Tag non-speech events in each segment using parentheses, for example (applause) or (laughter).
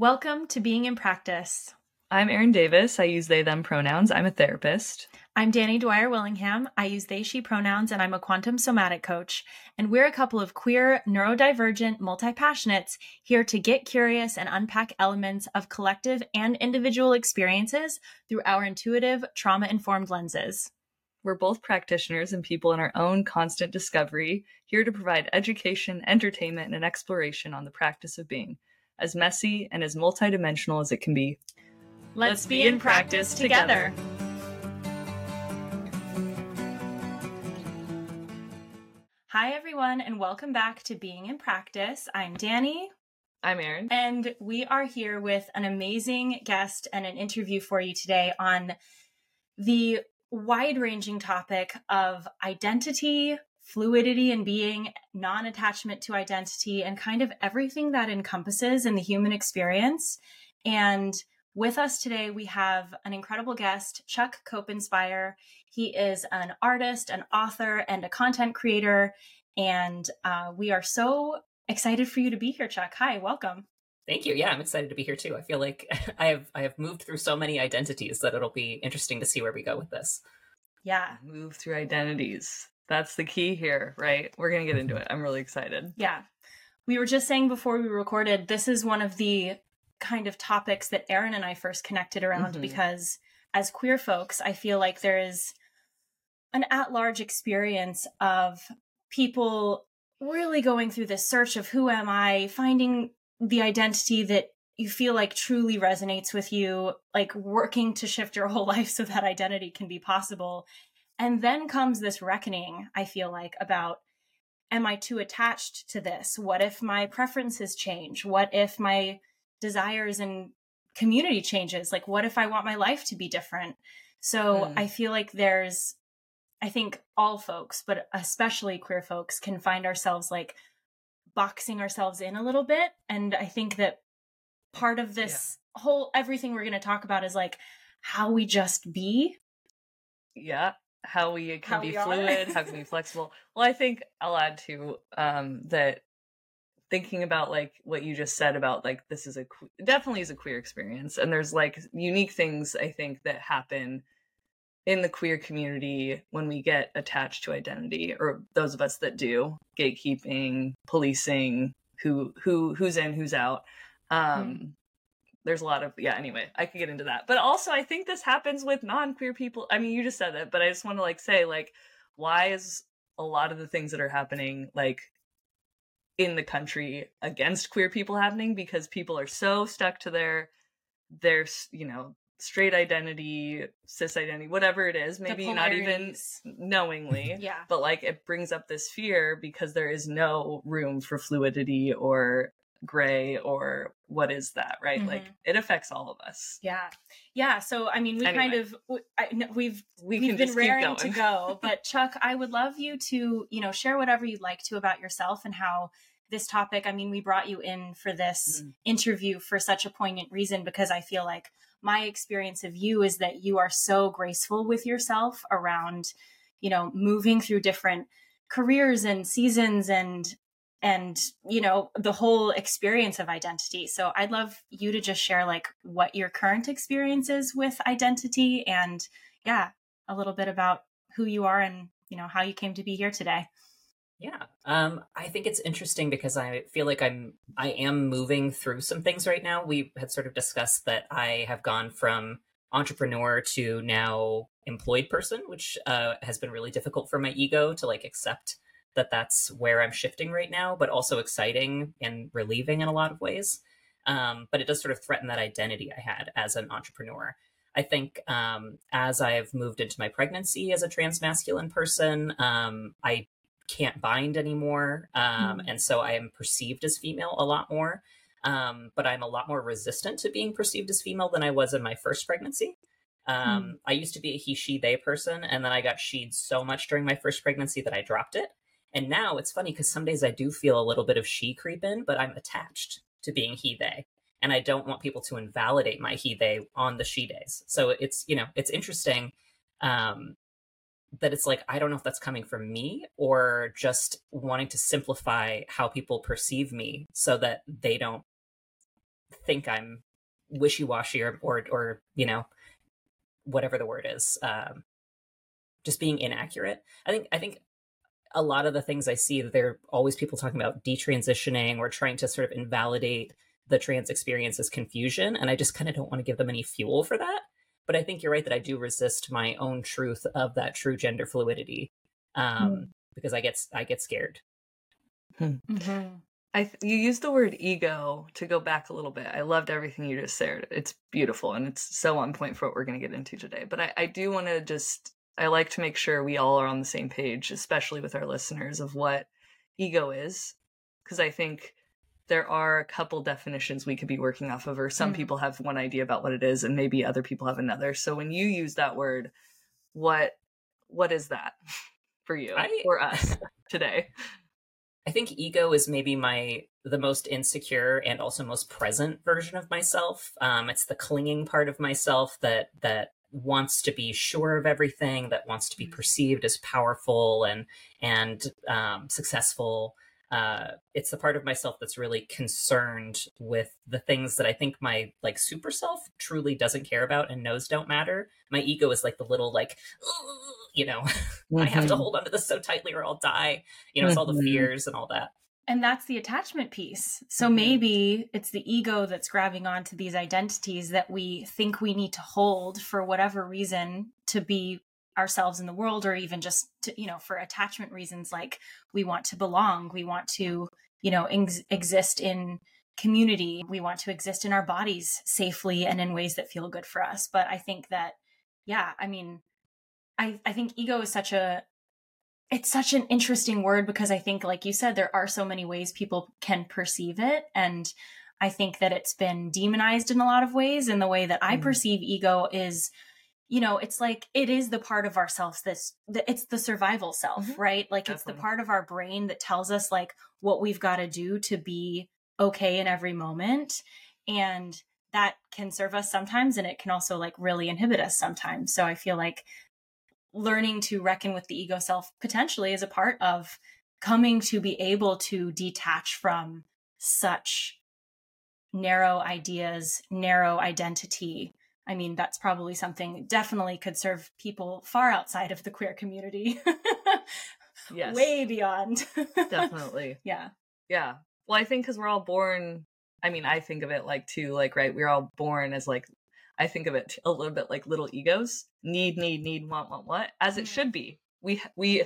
Welcome to Being in Practice. I'm Erin Davis. I use they, them pronouns. I'm a therapist. I'm Dani Dwyer Willingham. I use they, she pronouns, and I'm a quantum somatic coach. And we're a couple of queer, neurodivergent, multi passionates here to get curious and unpack elements of collective and individual experiences through our intuitive, trauma informed lenses. We're both practitioners and people in our own constant discovery, here to provide education, entertainment, and an exploration on the practice of being as messy and as multidimensional as it can be. Let's, Let's be in practice together. Hi, everyone, and welcome back to Being in Practice. I'm Dani. I'm Erin. And we are here with an amazing guest and an interview for you today on the wide ranging topic of identity, fluidity and being, non attachment to identity, and kind of everything that encompasses in the human experience. And with us today, we have an incredible guest, Chuck Copenspire. He is an artist, an author, and a content creator. And uh, we are so excited for you to be here, Chuck. Hi, welcome. Thank you. Yeah, I'm excited to be here too. I feel like (laughs) I have I have moved through so many identities that it'll be interesting to see where we go with this. Yeah. Move through identities. That's the key here, right? We're going to get into it. I'm really excited. Yeah. We were just saying before we recorded, this is one of the kind of topics that Erin and I first connected around mm-hmm. because as queer folks, I feel like there is an at large experience of people really going through this search of who am I, finding the identity that you feel like truly resonates with you, like working to shift your (laughs) whole life so that identity can be possible. And then comes this reckoning, I feel like, about am I too attached to this? What if my preferences change? What if my desires and community changes? Like, what if I want my life to be different? So mm. I feel like there's, I think all folks, but especially queer folks, can find ourselves like boxing ourselves in a little bit. And I think that part of this yeah. whole everything we're going to talk about is like how we just be. Yeah how we can how be we fluid, how can we be (laughs) flexible. Well, I think I'll add to um, that thinking about like what you just said about like this is a definitely is a queer experience and there's like unique things I think that happen in the queer community when we get attached to identity or those of us that do gatekeeping policing who who who's in who's out. Um mm-hmm there's a lot of yeah anyway i could get into that. But also i think this happens with non-queer people. I mean you just said it but i just want to like say like why is a lot of the things that are happening like in the country against queer people happening? Because people are so stuck to their their you know straight identity cis identity whatever it is maybe not even knowingly (laughs) yeah. but like it brings up this fear because there is no room for fluidity or gray or what is that right mm-hmm. like it affects all of us yeah yeah so i mean we anyway. kind of I, we've we we've been raring to go (laughs) but chuck i would love you to you know share whatever you'd like to about yourself and how this topic i mean we brought you in for this mm-hmm. interview for such a poignant reason because i feel like my experience of you is that you are so graceful with yourself around you know moving through different careers and seasons and and you know the whole experience of identity. So i'd love you to just share like what your current experience is with identity and yeah a little bit about who you are and you know how you came to be here today. Yeah um i think it's interesting because i feel like i'm i am moving through some things right now. We had sort of discussed that i have gone from entrepreneur to now employed person which uh, has been really difficult for my ego to like accept that that's where I'm shifting right now, but also exciting and relieving in a lot of ways. Um, but it does sort of threaten that identity I had as an entrepreneur. I think um, as I've moved into my pregnancy as a trans masculine person, um, I can't bind anymore. Mm. And so I am perceived as female a lot more. Um, but I'm a lot more resistant to being perceived as female than I was in my first pregnancy. Um, mm. I used to be a he, she, they person, and then I got she'd so much during my first pregnancy that I dropped it. And now it's funny because some days I do feel a little bit of she creep in, but I'm attached to being he they. And I don't want people to invalidate my he they on the she days. So it's, you know, it's interesting um, that it's like, I don't know if that's coming from me or just wanting to simplify how people perceive me so that they don't think I'm wishy washy or, or or you know whatever the word is, um, just being inaccurate. I think I think a lot of the things I see that there are always people talking about detransitioning or trying to sort of invalidate the trans experience as confusion, and I just kind of don't want to give them any fuel for that. But I think you're right that I do resist my own truth of that true gender fluidity um, mm. because I get I get scared. Hmm. Mm-hmm. I th- you used the word ego to go back a little bit. I loved everything you just said. It's beautiful and it's so on point for what we're going to get into today. But I, I do want to just I like to make sure we all are on the same page, especially with our listeners, of what ego is, because I think there are a couple definitions we could be working off of, or some mm. people have one idea about what it is, and maybe other people have another. So when you use that word, what what is that (laughs) for you I, or us today? I think ego is maybe my the most insecure and also most present version of myself. Um, it's the clinging part of myself that that wants to be sure of everything, that wants to be mm. perceived as powerful and and um, successful. Uh, it's the part of myself that's really concerned with the things that I think my like super self truly doesn't care about and knows don't matter. My ego is like the little like you know, mm-hmm. (laughs) I have to mm-hmm. hold onto this so tightly or I'll die. You know, it's all the mm-hmm. fears and all that. And that's the attachment piece. So mm-hmm. maybe it's the ego that's grabbing onto these identities that we think we need to hold for whatever reason to be ourselves in the world or even just to, you know, for attachment reasons like we want to belong, we want to, you know, ex- exist in community, we want to exist in our bodies safely and in ways that feel good for us. But I think that yeah, I mean, I, I think ego is such a it's such an interesting word because I think, like you said, there are so many ways people can perceive it. And I think that it's been demonized in a lot of ways. And the way that I mm. perceive ego is, you know, it's like it is the part of ourselves that's it's the survival self, mm-hmm. right? Like Definitely. it's the part of our brain that tells us like what we've got to do to be okay in every moment. And that can serve us sometimes and it can also like really inhibit us sometimes. So I feel like learning to reckon with the ego self potentially is a part of coming to be able to detach from such narrow ideas, narrow identity. I mean, that's probably something definitely could serve people far outside of the queer community. (laughs) yes. Way beyond. definitely. (laughs) Yeah. Yeah. Well, I think because we're all born, I mean, I think of it like too, like, right, we're all born as like I think of it (laughs) a little bit like little egos. Need, need, need, want, want, what, as it mm. should be. We we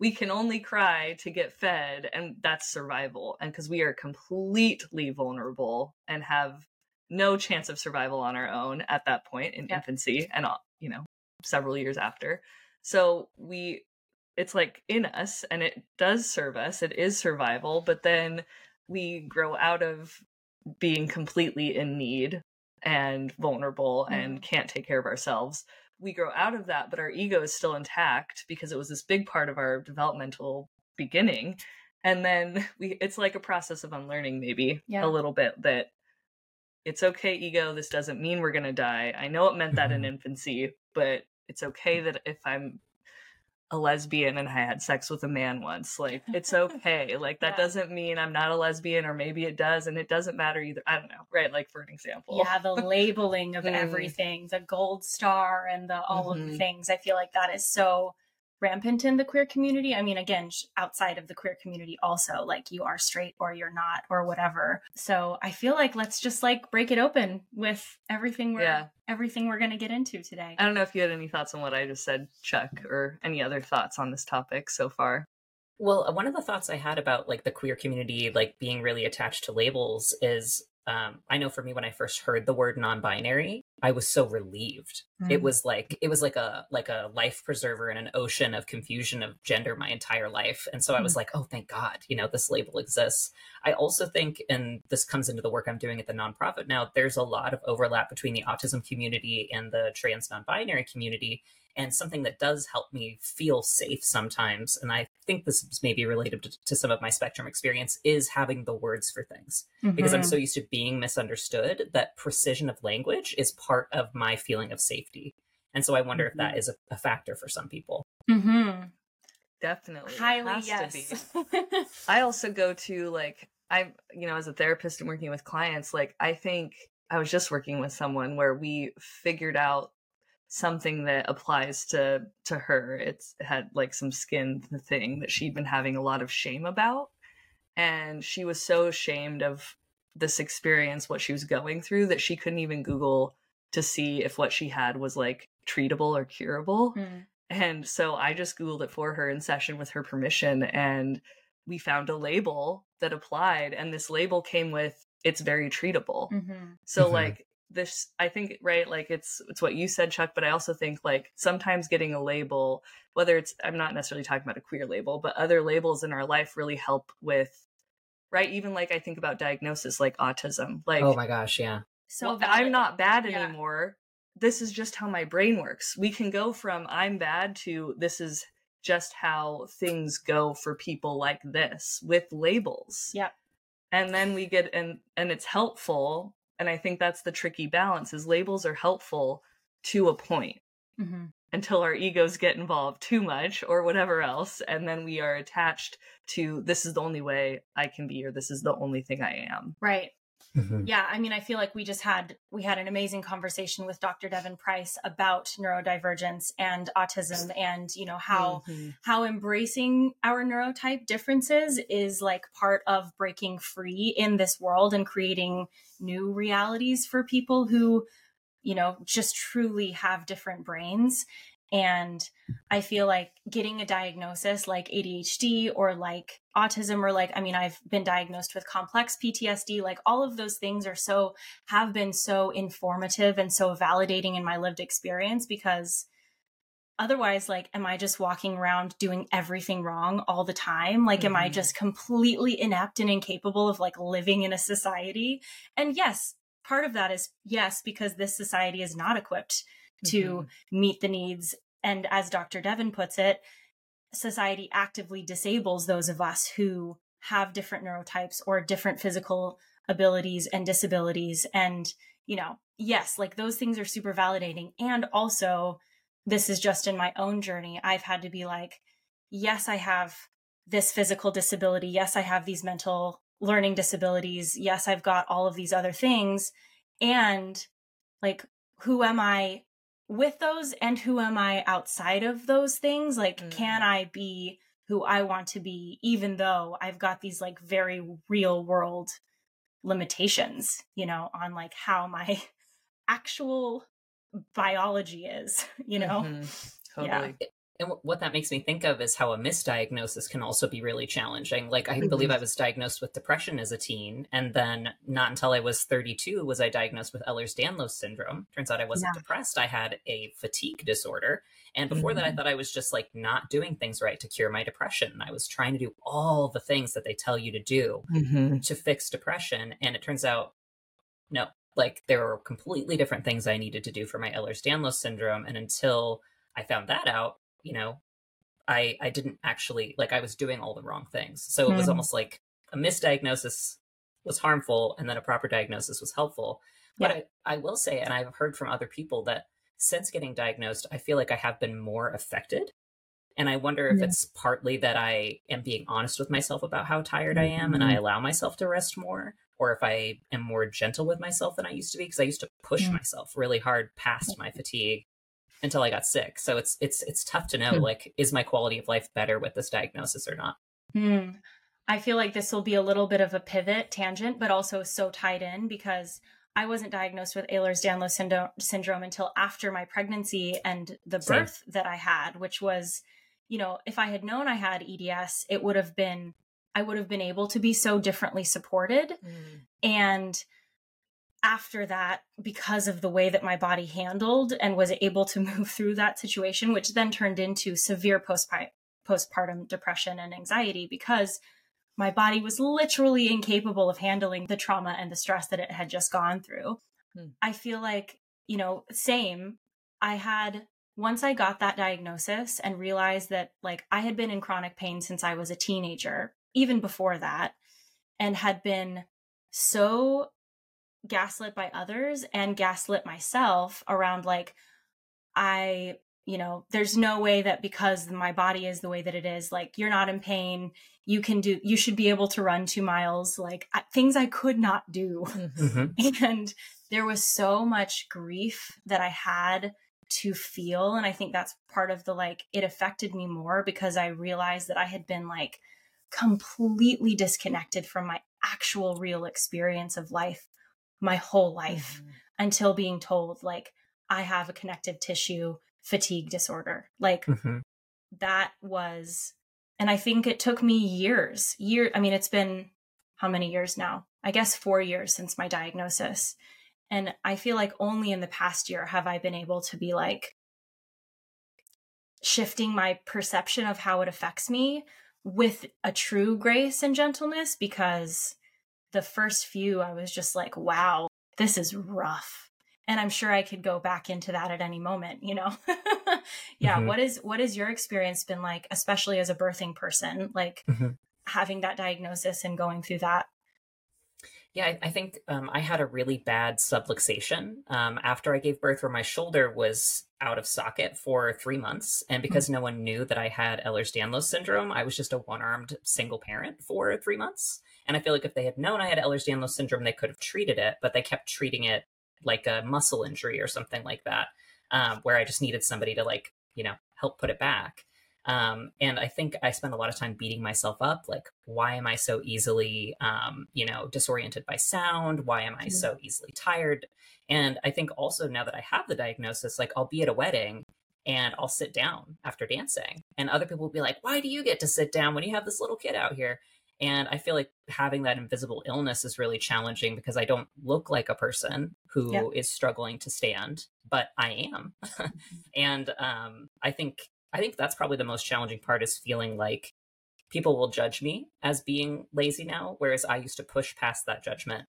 we can only cry to get fed, and that's survival. And because we are completely vulnerable and have no chance of survival on our own at that point in yeah. infancy, and you know several years after. So we, it's like in us, and it does serve us. It is survival, but then we grow out of being completely in need and vulnerable mm. and can't take care of ourselves. We grow out of that, but our ego is still intact because it was this big part of our developmental beginning. And then (laughs) we it's like a process of unlearning maybe yeah. a little bit that it's okay ego this doesn't mean we're going to die. I know it meant that in mm-hmm. infancy, but it's okay that if I'm a lesbian and I had sex with a man once. Like it's (laughs) okay. Like that yeah. doesn't mean I'm not a lesbian or maybe it does and it doesn't matter either. I don't know. Right? Like for an example. Yeah, the labeling of (laughs) mm. everything, the gold star and the all mm-hmm. of the mm-hmm. things. I feel like that is so rampant in the queer community. I mean, again, outside of the queer community, also, like you are straight or you're not or whatever. So I feel like let's just like break it open with everything we're yeah. everything we're gonna get into today. I don't know if you had any thoughts on what I just said, Chuck, or any other thoughts on this topic so far. Well, uh, one of the thoughts I had about like the queer community, like being really attached to labels, is um, I know for me when I first heard the word non-binary, I was so relieved. Mm. It was like it was like a like a life preserver in an ocean of confusion of gender my entire life. And so mm. I was mm. like, oh thank God, you know, this label exists. I also think, and this comes into the work I'm doing at the nonprofit now, there's a lot of overlap between the autism community and the trans non-binary community and something that does help me feel safe sometimes and i think this is maybe related to, to some of my spectrum experience is having the words for things mm-hmm. because i'm so used to being misunderstood that precision of language is part of my feeling of safety and so i wonder mm-hmm. if that mm-hmm. a, a, factor for some people mm-hmm. definitely highly yes (laughs) i also go to like I'm, you know, as a therapist and working with clients, like I think I was just working with someone where we figured out something that applies to to her. It's it had like some skin thing that she'd been having a lot of shame about, and she was so ashamed of this experience, what she was going through, that she couldn't even Google to see if what she had was like treatable or curable. Mm. And so I just Googled it for her in session with her permission. And we found a label that applied. And this label came with it's very treatable. Mm-hmm. So, mm-hmm. like, this i think right like it's it's what you said chuck but i also think like sometimes getting a label whether it's i'm not necessarily talking about a queer label but other labels in our life really help with right even like i think about diagnosis like autism like oh my gosh yeah so well, i'm not bad yeah. anymore this is just how my brain works. We can go from I'm bad to this is just how things go for people like this with labels. Yeah. And then we get and and it's helpful and I think that's the tricky balance is labels are helpful to a point. Mm-hmm. Until our egos get involved too much or whatever else and then we are attached to this is the only way I can be or this is the only thing I am. Right. Mm-hmm. Yeah, I mean, I feel like we just had we had an amazing conversation with Dr. Devon Price about neurodivergence and autism, and you know how mm-hmm. how embracing our neurotype differences is like part of breaking free in this world and creating new realities for people who, you know, just truly have different brains. And I feel like getting a diagnosis like ADHD or like autism or like, I mean, I've been diagnosed with complex PTSD, like all of those things are so, have been so informative and so validating in my lived experience because otherwise like am i just walking around doing everything wrong all the time like mm-hmm. am i mm-hmm. just completely inept and incapable of like living in a society and yes part of that is yes because this society is not equipped to mm-hmm. meet the needs. And as Dr. Devon puts it, society actively disables those of us who have different neurotypes or different physical abilities and disabilities. And, you know, yes, like those things are super validating. And also, this is just in my own journey. I've had to be like, yes, I have this physical disability. Yes, I have these mental learning disabilities. Yes, I've got all of these other things. And like, who am I with those and who am I outside of those things? Like, mm. can I be who I want to be, even though I've got these like very real world limitations, you know, on like how my (laughs) actual biology is, you know? Mm-hmm. Totally. Yeah and what that makes me think of is how a misdiagnosis can also be really challenging. Like, I mm-hmm. believe I was diagnosed with depression as a teen, and then not until I was 32 was I diagnosed with Ehlers Danlos syndrome. Turns out I wasn't yeah. depressed, I had a fatigue disorder. And before mm-hmm. that, I mm-hmm. thought I was just like not doing things right to cure my depression. I was trying to do all the things that they tell you to do mm-hmm. to fix depression. And it turns out, no, like there were completely different things I needed to do for my Ehlers Danlos syndrome. And until I found that out, you know, I I didn't actually like I was doing all the wrong things. So it was hmm. almost like a misdiagnosis was harmful and then a proper diagnosis was helpful. But yeah. I, I will say, and I've heard from other people that since getting diagnosed, I feel like I have been more affected. And I wonder if yeah. it's partly that I am being honest with myself about how tired. I am and I mm-hmm. allow myself to rest more, or if I am more gentle with myself than I used to be, because I used to push mm-hmm. myself really hard past my fatigue until I got sick. So it's it's it's tough to know hmm. like is my quality of life better with this diagnosis or not. Hmm. I feel like this will be a little bit of a pivot tangent, but also so tied in because I wasn't diagnosed with Ehlers-Danlos syndrome, syndrome until after my pregnancy and the Same. birth that I had, which was, you know, if I had known I had EDS, it would have been I would have been able to be so differently supported. Mm. And after that because of the way that my body handled and was able to (laughs) move through that situation, which then turned into severe postpartum depression and anxiety because my body was literally incapable of handling the trauma and the stress that it had just gone through. Hmm. I feel like, you know, same. I had, once I got that diagnosis and realized that, like, I had been in chronic pain since I was a teenager, even before that, and had been so gaslit by others and gaslit myself around like I you know, there's no way that because my body is the way that it is, like you're not in pain, you can do, you should be able to run two miles, like I, things I could not do. Mm-hmm. (laughs) And there was so much grief that I had to feel. And I think that's part of the like, it affected me more because I realized that I had been like completely disconnected from my actual real experience of life my whole life mm-hmm. until being told, like, I have a connective tissue fatigue disorder. Like mm-hmm. that was, and I think it took me years, year. I mean, it's been how many years now? I guess four years since my diagnosis. And I feel like only in the past year have I been able to be like shifting my perception of how it affects me with a true grace and gentleness because the first few I was just like, wow, this is rough and i'm sure i could go back into that at any moment you know (laughs) yeah mm-hmm. what is what has your experience been like especially as a birthing person like mm-hmm. having that diagnosis and going through that yeah, I, I think um, I had a really bad subluxation um, after I gave birth, where my shoulder was out of socket for three months. And because mm-hmm. no one knew that I had Ehlers Danlos syndrome, I was just a one armed single parent for three months. And I feel like if they had known I had Ehlers Danlos syndrome, they could have treated it, but they kept treating it like a muscle injury or something like that, um, where I just needed somebody to like, you know, help put it back. Um, and I think I spent a lot of time beating myself up. Like, why am I so easily, um, you know, disoriented by sound? Why am I so mm-hmm. easily tired? And I think also now that I have the diagnosis, like, I'll be at a wedding and I'll sit down after dancing. And other people will be like, why do you get to sit down when you have this little kid out here? And I feel like having that invisible illness is really challenging because I don't look like a person who yeah. is struggling to stand, but I am. (laughs) and um, I think I think that's probably the most challenging part is feeling like people will judge me as being lazy now, whereas I used to push past that judgment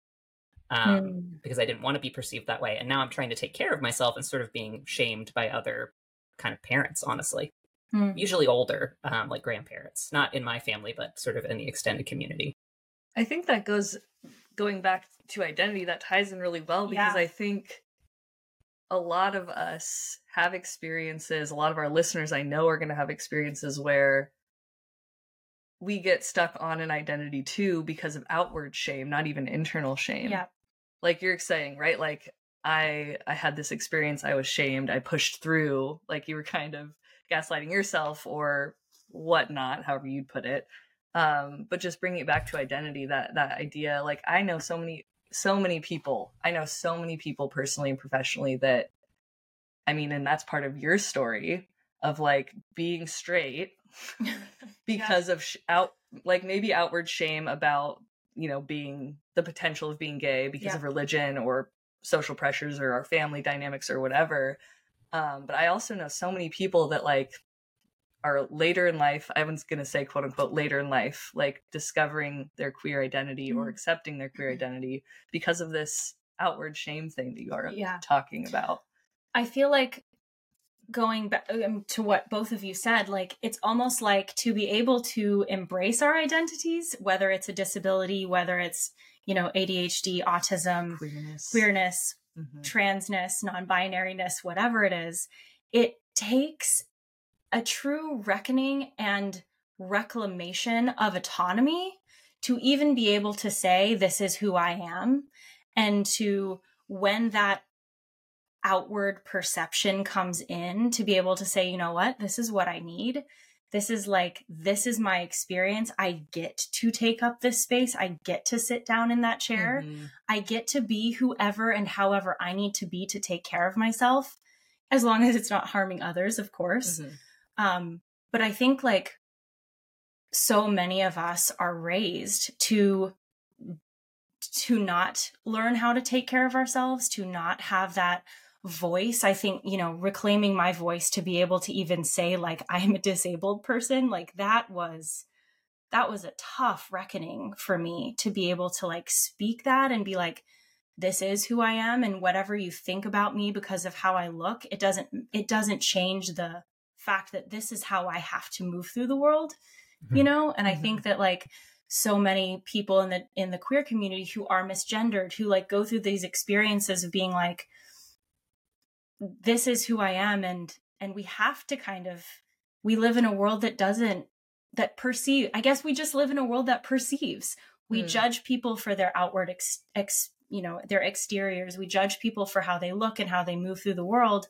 um, mm. because I didn't want to be perceived that way. And now I'm trying to take care of myself and sort of being shamed by other kind of parents, honestly mm. usually older, um, like grandparents, not in my family, but sort of in the extended community. I think that goes going back to identity, that ties in really well because yeah. I think a lot of us have experiences, a lot of our listeners I know are going to have experiences where we get stuck on an identity too because of outward shame, not even internal shame. Yeah. Like you're saying, right? Like I I had this experience, I was shamed, I pushed through, like you were kind of gaslighting yourself or whatnot, however you'd put it. Um, but just bringing it back to identity, that that idea, like I know so many so many people. I know so many people personally and professionally that I mean, and that's part of your story of like being straight (laughs) because of sh- out like maybe outward shame about you know being the potential of being gay because yeah. of religion or social pressures or our family dynamics or whatever um, but I also know so many people that like are later in life. I was going to say quote unquote later in life, like discovering their queer identity mm-hmm. or accepting their queer identity because of this outward shame thing that you are yeah. talking about. I feel like going back um, to what both of you said, like it's almost like to be able to embrace our identities, whether it's a disability, whether it's, you know, ADHD, autism, queerness, queerness mm-hmm. transness, non binariness, whatever it is, it takes a true reckoning and reclamation of autonomy to even be able to say, This is who I am. And to, when that outward perception comes in, to be able to say, You know what, this is what I need this is like this is my experience i get to take up this space i get to sit down in that chair mm-hmm. i get to be whoever and however i need to be to take care of myself as long as it's not harming others of course mm-hmm. um but i think like so many of us are raised to to not learn how to take care of ourselves to not have that voice i think you know reclaiming my voice to be able to even say like (laughs) i'm a disabled person like that was that was a tough reckoning for me to be able to like speak that and be like this is who i am and whatever you think about me because of how i look it doesn't it doesn't change the fact that this is how i have to move through the world mm-hmm. you know and mm-hmm. i think that like so many people in the in the queer community who are misgendered who like go through these experiences of being like this is who I am and and we have to kind of we live in a world that doesn't that perceive i guess we just live in a world that perceives. We mm. judge people for their outward ex, ex you know their exteriors. We judge people for how they look and how they move through the world.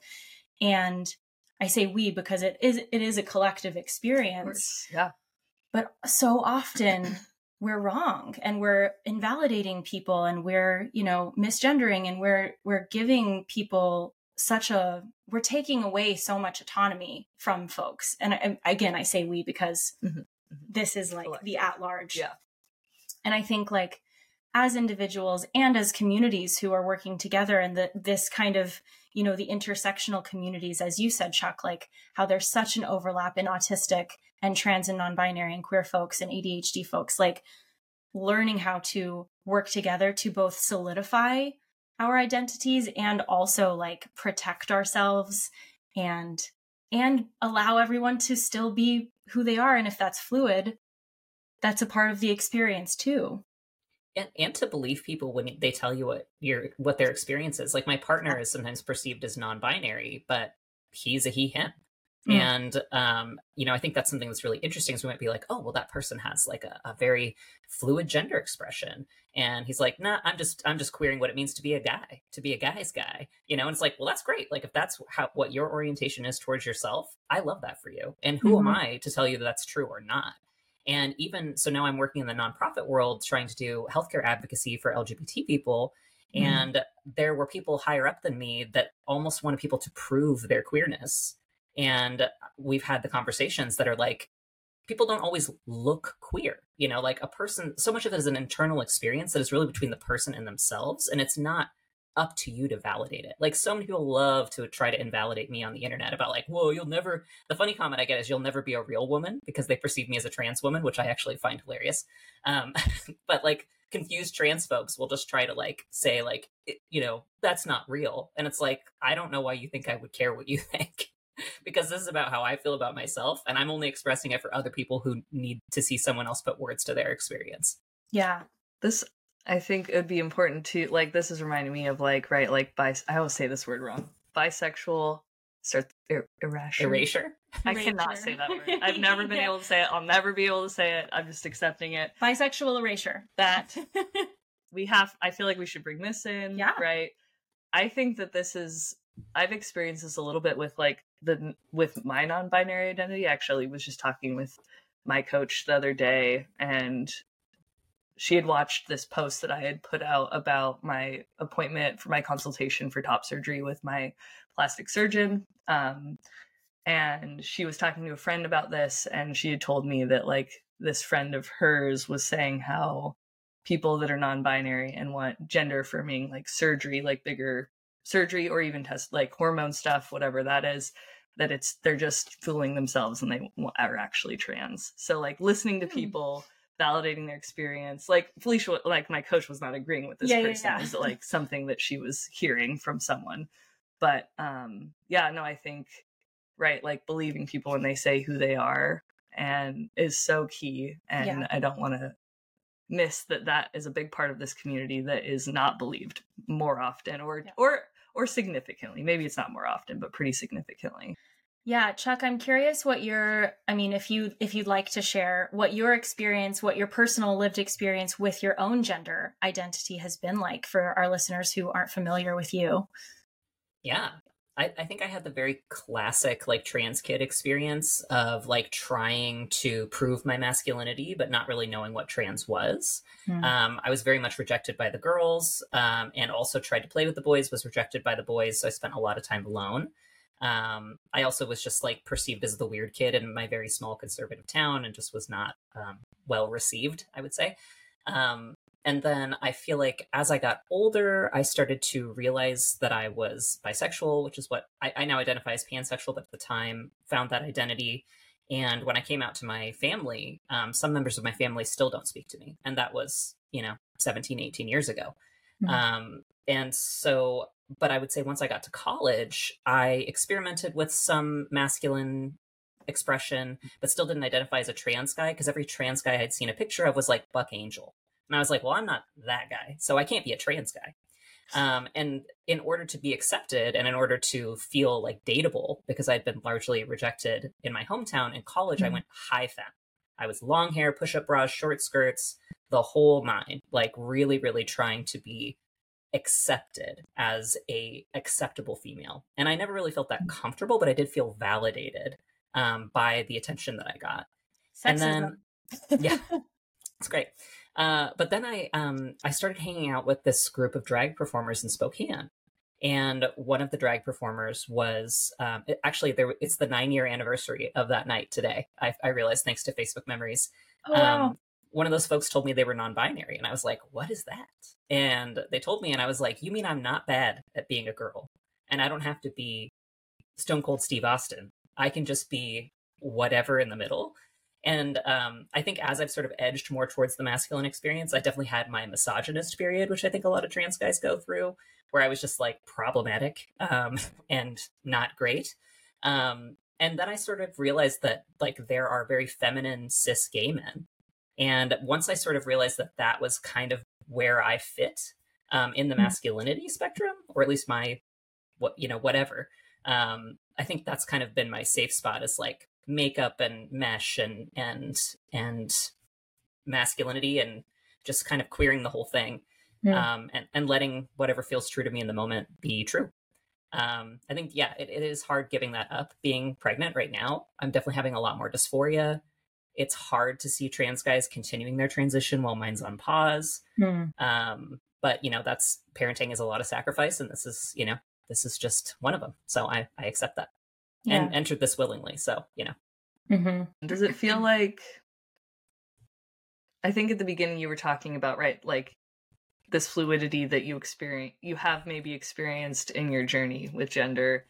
And i say we because it is it is a collective experience. Yeah. But so often we're wrong and we're invalidating people and we're you know misgendering and we're we're giving people such a we're taking away so much autonomy from folks and I, again i say we because mm-hmm. mm-hmm. this is like the at large yeah and i think like as individuals and as communities who are working together and the this kind of you know the intersectional communities as you said chuck like how there's such an overlap in autistic and trans and non-binary and queer folks and adhd folks like learning how to work together to both solidify our identities and also like protect ourselves and and allow everyone to still be who they are. And if that's fluid that's a part of the experience too. And, and to believe people when they tell you what your what their experience is. Like my partner is sometimes perceived as non-binary but he's a he him Mm. And, um, you know, I think that's something that's really interesting. is we might be like, oh, well, that person has like a, a, very fluid gender expression. And he's like, nah, I'm just, I'm just queering what it means to be a guy, to be a guy's guy, you know? And it's like, well, that's great. Like, if that's how, what your orientation is towards yourself, I love that for you. And who mm-hmm. am I to tell you that that's true or not? And even so now I'm working in the nonprofit world trying to do healthcare advocacy for LGBT people. Mm. And there were people higher up than me that almost wanted people to prove their queerness and we've had the conversations that are like, people don't always look queer. You know, like a person, so much of it is an internal experience that is really between the person and themselves. And it's not up to you to validate it. Like so many people love to try to invalidate me on the internet about like, whoa, you'll never the funny comment I get is you'll never be a real woman because they perceive me as a trans woman, which I actually find hilarious. Um, (laughs) but like confused trans folks will just try to like say like, you know, that's not real. And it's like, I don't know why you think I would care what you (laughs) think. (laughs) because this is about how I feel about myself. And I'm only expressing it for other people who need to see someone else put words to their experience. Yeah. This, I think it would be important to, like, this is reminding me of, like, right, like, bis- I always say this word wrong. Bisexual, start, er- erasure. Erasure? I cannot say that word. (laughs) I've never been yeah. able to say it. I'll never be able to say it. I'm just accepting it. Bisexual erasure. That (laughs) we have, I feel like we should bring this in. Yeah. Right. I think that this is I've experienced this a little bit with like the with my non-binary identity. Actually, was just talking with my coach the other day, and she had watched this post that I had put out about my appointment for my consultation for top surgery with my plastic surgeon. Um, and she was talking to a friend about this, and she had told me that like this friend of hers was saying how people that are non-binary and want gender affirming like surgery, like bigger surgery or even test like hormone stuff, whatever that is, that it's they're just fooling themselves and they are actually trans. So like listening to hmm. people validating their experience like felicia like my coach was not agreeing with this yeah, person yeah, yeah. is (laughs) like something that she was hearing from someone but um yeah no i think right like believing people when they say who they are and is so key and yeah. i don't want to miss that that is a big part of this community that is not believed more often or yeah. or or significantly. Maybe it's not more often, but pretty significantly. Yeah, Chuck, I'm curious what your I mean if you if you'd like to share what your experience, what your personal lived experience with your own gender identity has been like for our listeners who aren't familiar with you. Yeah. I, I think I had the very classic like trans kid experience of like trying to prove my masculinity, but not really knowing what trans was. Mm. Um, I was very much rejected by the girls, um, and also tried to play with the boys, was rejected by the boys. So I spent a lot of time alone. Um, I also was just like perceived as the weird kid in my very small conservative town, and just was not um, well received. I would say. And then I feel like as I got older, I started to realize that I was bisexual, which is what I, I, now identify as pansexual, but at the time found that identity. And when I came out to my family, um, some members of my family still don't speak to me. And that was, you know, 17, 18 years ago. Mm-hmm. Um, and so, but I would say once I got to college, I experimented with some masculine expression, but still didn't identify as a trans guy because every trans guy I'd seen a picture of was like Buck Angel. And I was like, well, I'm not that guy, so I can't be a trans guy. Um, and in order to be accepted and in order to feel like dateable, because I'd been largely rejected in my hometown in college, mm-hmm. I went high fat. I was long hair, push up bras, short skirts, the whole nine, like really, really trying to be accepted as a acceptable female. And I never really felt that comfortable, but I did feel validated um, by the attention that I got. Sexism. And then, yeah, (laughs) it's great. Uh, but then I um, I started hanging out with this group of drag performers in Spokane, and one of the drag performers was um, it, actually there. It's the nine year anniversary of that night today. I, I realized thanks to Facebook memories. Oh, wow. Um, one of those folks told me they were non-binary, and I was like, "What is that?" And they told me, and I was like, "You mean I'm not bad at being a girl, and I don't have to be Stone Cold Steve Austin. I can just be whatever in the middle." And um, I think as I've sort of edged more towards the masculine experience, I definitely had my misogynist period, which I think a lot of trans guys go through, where I was just like problematic um, (laughs) and not great. Um, and then I sort of realized that like there are very feminine cis gay men. And once I sort of realized that that was kind of where I fit um, in the mm. masculinity spectrum, or at least my what you know whatever. Um, I think that's kind of been my safe spot is like makeup and mesh and and and masculinity and just kind of queering the whole thing yeah. um, and, and letting whatever feels true to me in the moment be true. Um, i think yeah it, it is hard giving that up being pregnant right now. I'm definitely having a lot more dysphoria. It's hard to see trans guys continuing their transition while mine's on pause. Mm. um, but you know that's parenting is a lot of sacrifice and this is you know this is just one of them. So i i accept that yeah. and entered this willingly. So, you know. Mm-hmm. Does it feel (clears throat) like, I think at the beginning you were talking about, right, like this fluidity that you experience, you have maybe experienced in your journey with gender,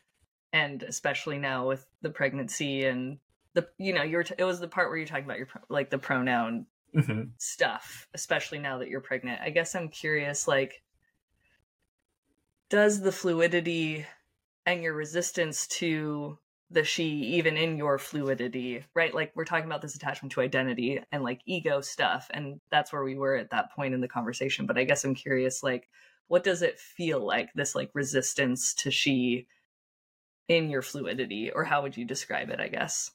and especially now with the pregnancy and the, you know, you're, t- it was the part where you're talking about your, like the pronoun mm-hmm. stuff, especially now that you're pregnant. I guess I'm curious, like, does the fluidity and your resistance to the she even in your fluidity right? Like we're talking about this attachment to identity and like ego stuff and that's where we were at that point in the conversation but i guess i'm curious like what does it feel like this like resistance to she in your fluidity or how would you describe it i guess?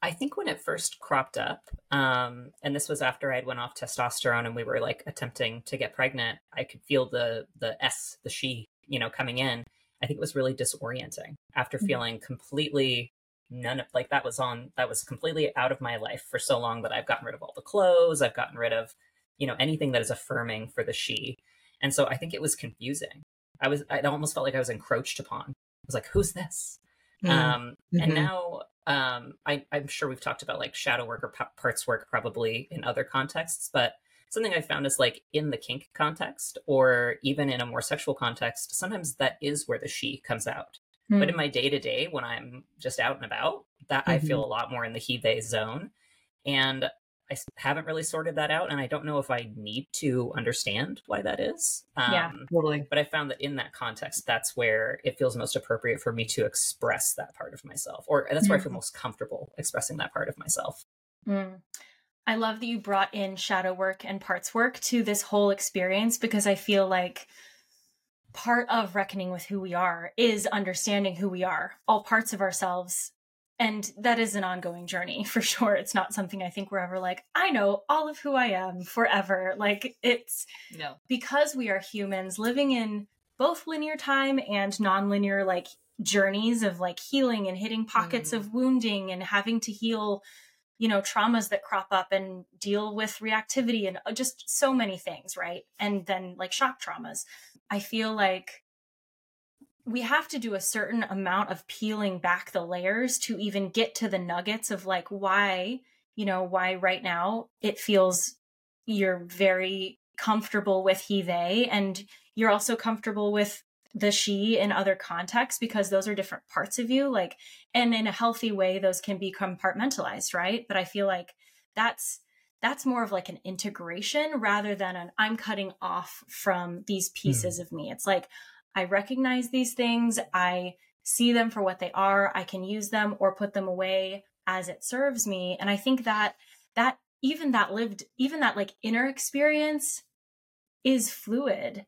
I think when it first cropped up um and this was after i'd went off testosterone and we were like attempting to get pregnant i could feel the the s the she you know coming in I think it was really disorienting after mm-hmm. feeling completely none of like that was on that was completely out of my life for so long that I've gotten rid of all the clothes, I've gotten rid of, you know, anything that is affirming for the she. And so I think it was confusing. I was I almost felt like I was encroached upon. I was like, who's this? Mm-hmm. Um, and mm-hmm. now um, I, I'm sure we've talked about like shadow work or parts work probably in other contexts, but something I found is like in the kink context or even in a more sexual context, sometimes that is where the she comes out. Mm. But in hmm. my day to day, when I'm just out and about, that mm-hmm. I feel mm-hmm. a lot more in the he they zone. And I haven't really sorted that out, and I don't know if I need to understand why that is. Um, yeah, totally. But I found that in that context, that's where it feels most appropriate for me to express that part of myself, or that's where I feel hmm. most comfortable expressing that part of myself. Mm. I love that you brought in shadow work and parts work to this whole experience because I feel like part of reckoning with who we are is understanding who we are, all parts of ourselves. And that is an ongoing journey (laughs) for sure. It's not something I think we're ever like, I know all of who I am forever. Like it's no. because we are humans living in both linear time and nonlinear like journeys of like healing and hitting pockets mm. of wounding and having to heal you know traumas that crop up and deal with reactivity and uh, just so many things right? And then like shock traumas. I feel like we have to do a certain amount of peeling back the layers to even get to the nuggets of like why you know why right now it feels you're very comfortable with he they and you're also comfortable with the she in other contexts because those are different parts of you like and in a healthy way those can be compartmentalized right but i feel like that's that's more of like an integration rather than an i'm cutting off from these pieces mm. of me it's like i recognize these things i see them for what they are i can use them or put them away as it serves me and i think that that even that lived even that like inner experience is fluid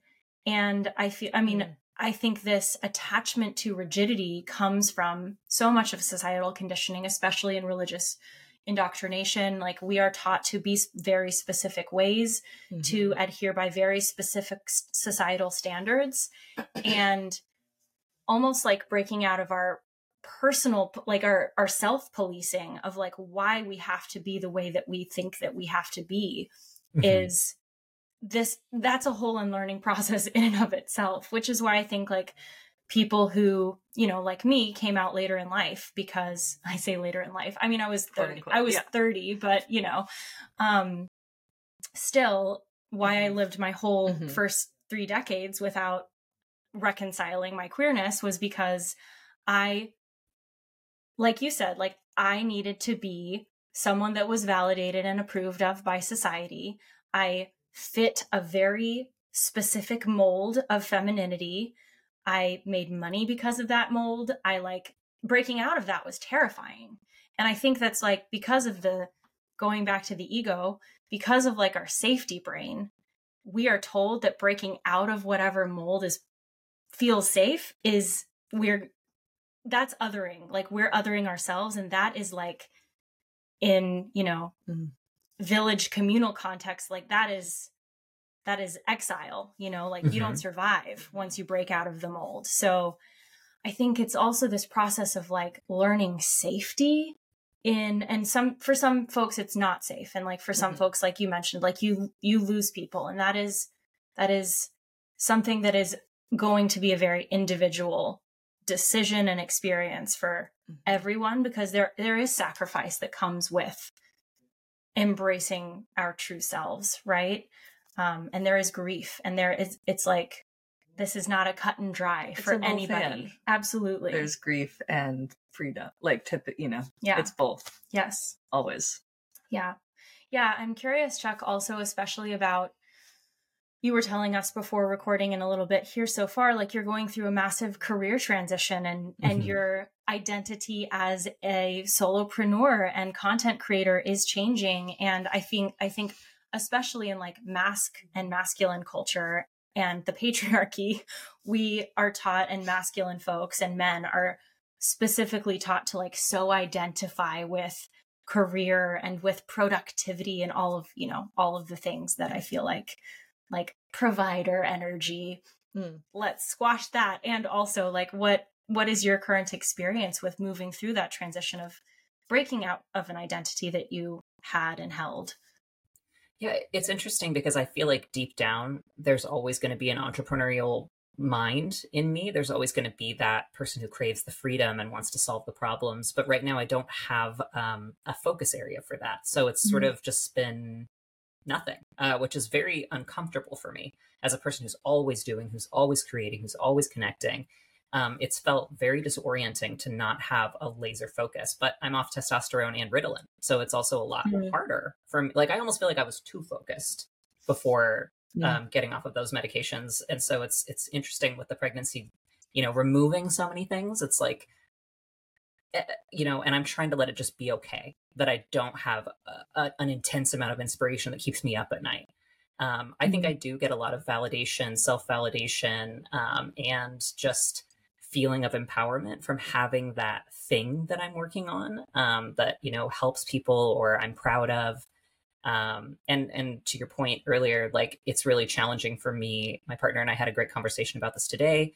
And I feel, I mean, mm. I think this attachment to rigidity comes from so much of societal conditioning, especially in religious indoctrination. Like we are taught to be very specific ways, mm-hmm. to adhere by very specific societal standards, and almost like breaking out of our personal like our our self policing of like why we have to be the way that we think that we have to be mm-hmm. is this that's a whole unlearning (laughs) process in and of itself which is why i think like people who you know like me came out later in life because (laughs) i say later in life i mean i was 30 i was yeah. 30 but you know um still why mm-hmm. i lived my whole mm-hmm. first 3 decades without reconciling my queerness was because i like you said like i needed to be someone that was validated and approved of by society i fit a very specific mold of femininity. I made money because of that mold. I like breaking out of that was terrifying. And I think that's like because of the going back to the ego, because of like our safety brain, we are told that breaking out of whatever mold is feels safe is we're that's othering. Like we're othering ourselves and that is like in, you know, mm village communal context like that is that is exile you know like mm-hmm. you don't mm-hmm. survive once you break out of the mold so i think it's also this process of like learning safety in and some for some folks it's not safe and like for some mm-hmm. folks like you mentioned like you you lose people and that is that is something that is going to be a very individual decision and experience for mm-hmm. everyone because there there is sacrifice that comes with embracing our true selves, right? Um, and there is grief, and there is it's like this is not a cut and dry it's for anybody. Absolutely, there's grief and freedom, like tip, you know, yeah, it's both. Yes, always. Yeah, yeah. I'm curious, Chuck, also especially about you were telling us before recording in a little bit here so far like you're going through a massive career transition and mm-hmm. and your identity as a solopreneur and content creator is changing and i think i think especially in like mask and masculine culture and the (laughs) patriarchy we are taught and masculine folks and men are specifically taught to like so identify with career and with productivity and all of you know all of the things that i feel like like provider energy. Mm, let's squash that. And also like what what is your current experience with moving through that transition of breaking out of an identity that you had and held? Yeah, it's interesting because I feel like deep down there's always going to be an entrepreneurial mind in me. There's always going to be that person who craves the freedom and wants to solve the problems. But right now, I don't have um, a focus area for that. So it's mm-hmm. sort of just been nothing, uh, which is very uncomfortable for me as a person who's always doing, who's always creating, who's always connecting. Um, it's felt very disorienting to not have a laser focus, but I'm off testosterone and Ritalin. So it's also a lot mm-hmm. harder for me. Like, I almost feel like I was too focused before yeah. um, getting off of those medications. And so it's, it's interesting with the pregnancy, you know, removing so many things. It's like, you know, and I'm trying to let it just be okay that I don't have a, a, an intense amount of inspiration that keeps me up at night. Um, I think mm-hmm. I do get a lot of validation, self validation, um, and just feeling of empowerment from having that thing that I'm working on um, that you know helps people or I'm proud of. Um, and and to your point earlier, like it's really challenging for me. My partner and I had a great conversation about this today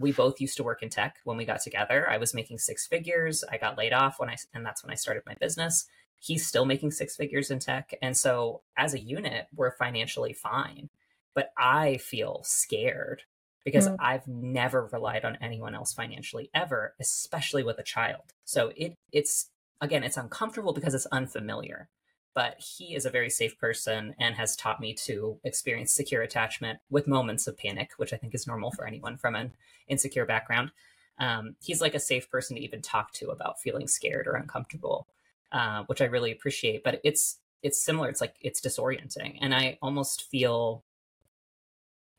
we both used to work in tech when we got together. I was making six figures. I got laid off when I, and that's when I started my business. He's still making six figures in tech. And so as a unit, we're financially fine. But I feel scared because mm. I've never relied on anyone else financially ever, especially with a child. So it it's again, it's uncomfortable because it's unfamiliar but he is a very safe person and has taught me to experience secure attachment with moments of panic, which I think is normal for anyone from an insecure background. Um, he's like a safe person to even talk to about feeling scared or uncomfortable, uh, which I really appreciate. But it's it's similar. It's like it's disorienting, and I almost feel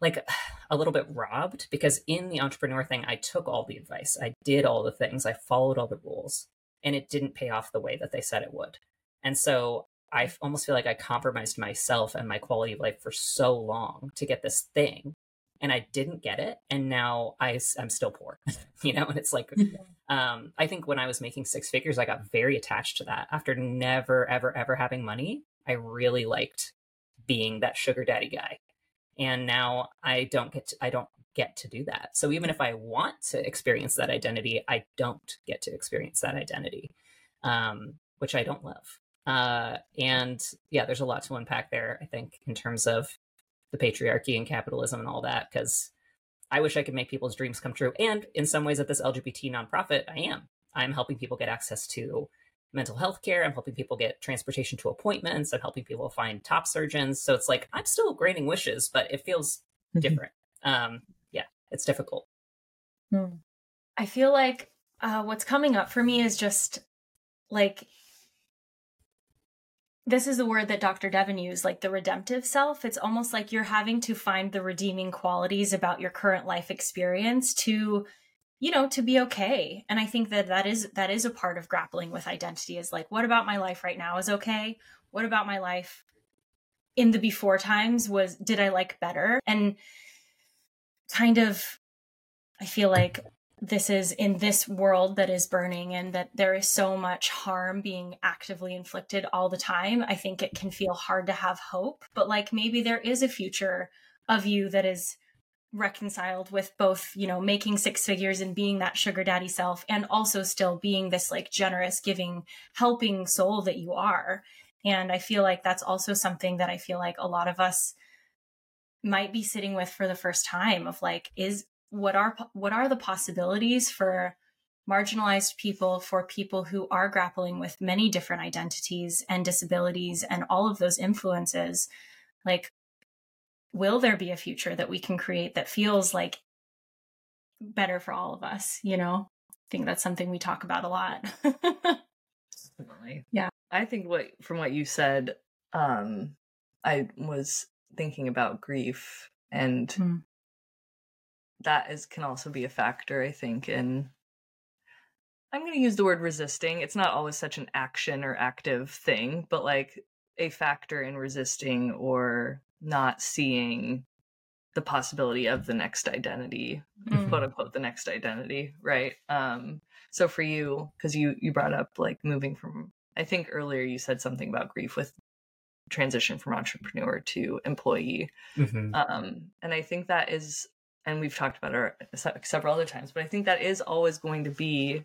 like a little bit robbed because in the entrepreneur thing, I took all the advice, I did all the things, I followed all the rules, and it didn't pay off the way that they said it would. And so I almost feel like I compromised myself and my quality of life for so long to get this thing. and I didn't get it. And now I, I'm still poor, (laughs) you know? And it's like, (laughs) um, I think when I was making six figures, I got very attached to that. After never, ever, ever having money, I really liked being that sugar daddy guy. And now I don't get to, I don't get to do that. So even if I want to experience that identity, I don't get to experience that identity, um, which I don't love. Uh, and yeah, there's a lot to unpack there, I think, in terms of the patriarchy and capitalism and all that, because I wish I could make people's dreams come true. And in some ways, at this LGBT nonprofit, I am. I'm helping people get access to mental health care. I'm helping people get transportation to appointments. I'm helping people find top surgeons. So it's like I'm still granting wishes, but it feels mm-hmm. different. Um, yeah, it's difficult. Hmm. I feel like uh, what's coming up for me is just like this is the word that Dr. Devon used, like the redemptive self. It's almost like you're having to find the redeeming qualities about your current life experience to, you know, to be okay. And I think that that is that is a part of grappling with identity. Is like, what about my life right now is okay? What about my life in the before times was did I like better? And kind of, I feel like this is in this world that is burning and that there is so much harm being actively inflicted all the time, I think it can feel hard to have hope. But like maybe there is a future of you that is reconciled with both, you know, making six figures and being that sugar daddy self and also still being this like generous, giving, helping soul that you are. And I feel like that's also something that I feel like a lot of us might be sitting with for the first time of like is what are what are the possibilities for marginalized people for people who are grappling with many different identities and disabilities and all of those influences like will there be a future that we can create that feels like better for all of us you know? I think that's something we talk about a lot. Definitely. (laughs) Yeah. I think what from what you said um i was thinking about grief and mm that is can also be a factor i think in i'm going to use the word resisting it's not always such an action or active thing but like a factor in resisting or not seeing the possibility of the next identity mm-hmm. quote unquote the next identity right um so for you because you you brought up like moving from i think earlier you said something about grief with transition from entrepreneur to employee mm-hmm. um and i think that is and we've talked about it several other times, but I think that is always going to be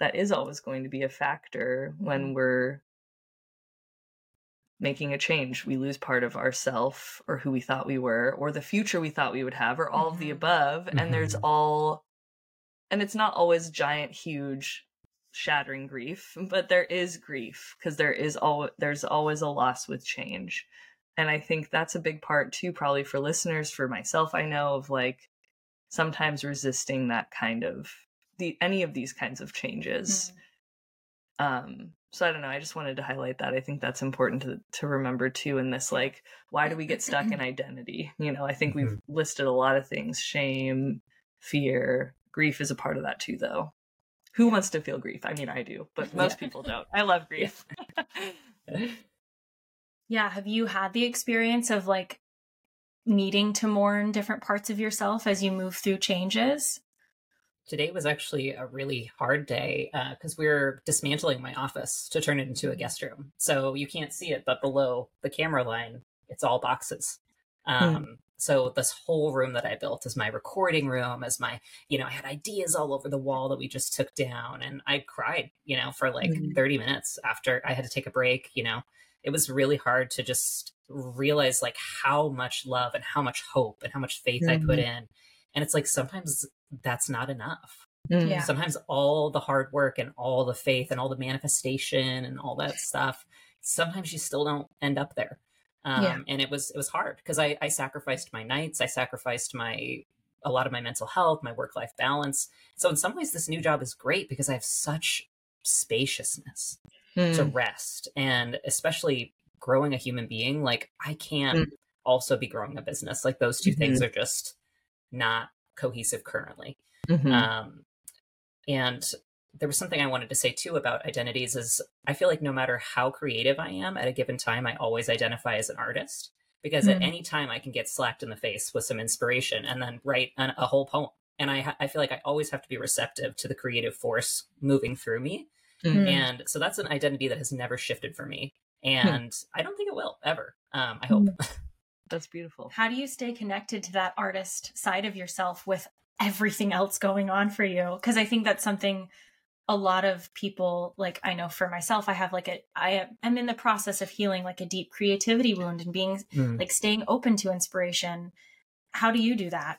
that is always going to be a factor when mm-hmm. we're making a change. We lose part of ourself or who we thought we were or the future we thought we would have or all mm-hmm. of the mm-hmm. above. Mm-hmm. And there's mm-hmm. all and it's not always giant, huge, shattering grief, but there is grief because there is all there's always a loss with change and i think that's a big part too probably for listeners for myself i know of like sometimes resisting that kind of the any of these kinds of changes. Mm-hmm. um so i don't know i just wanted to highlight that i think that's important to to remember too in this like why do we get stuck in (laughs) identity? You know i think we've mm-hmm. listed a lot of things shame fear grief is a part of that too though. Who wants to feel grief? I mean i do but most yeah. people don't. I love grief (laughs) Yeah. Have you had the experience of like needing to mourn different parts of yourself as you move through changes? Today was actually a really hard day because uh, we are dismantling my office to turn it into a guest room. So you can't see it, but below the camera line, it's all boxes. Hmm. Um, hmm. So this whole room that I built is my recording room, as my, you know, I had ideas all over the wall that we just took down, and I cried, you know, for like mm-hmm. 30 minutes after I had to take a break, you know it was really hard to just realize like how much love and how much hope and how much faith mm-hmm. I put mm-hmm. in. And it's like sometimes that's not enough. Mm. Yeah. Sometimes all the hard work and all the faith and all the manifestation and all that stuff, sometimes you still don't end up there. Um, yeah. and it was it was hard because I, I sacrificed my nights, I sacrificed my a lot of my mental health, my work life balance. So in some ways, this new job is great because I have such spaciousness mm. to rest and especially growing a human being like i can't mm. also be growing a business like those 2 mm-hmm. things are just not cohesive currently mm-hmm. um and there was something i wanted to say too about identities is i feel like no matter how creative i am at a given time i always identify as an artist because mm. at any time I can get slapped in the face with some inspiration and then write an, a whole poem. And I, I feel like I always have to be receptive to the creative force moving through me. Mm. And so that's an identity that has never shifted for me. Hmm. And I don't think it will ever. Um, I hope. Mm. (laughs) That's beautiful. How do you stay connected to that artist side of yourself with everything else going on for you? Because I think that's something a lot of people like i know for myself i have like a i am in the process of healing like a deep creativity wound and being mm. like staying open to inspiration how do you do that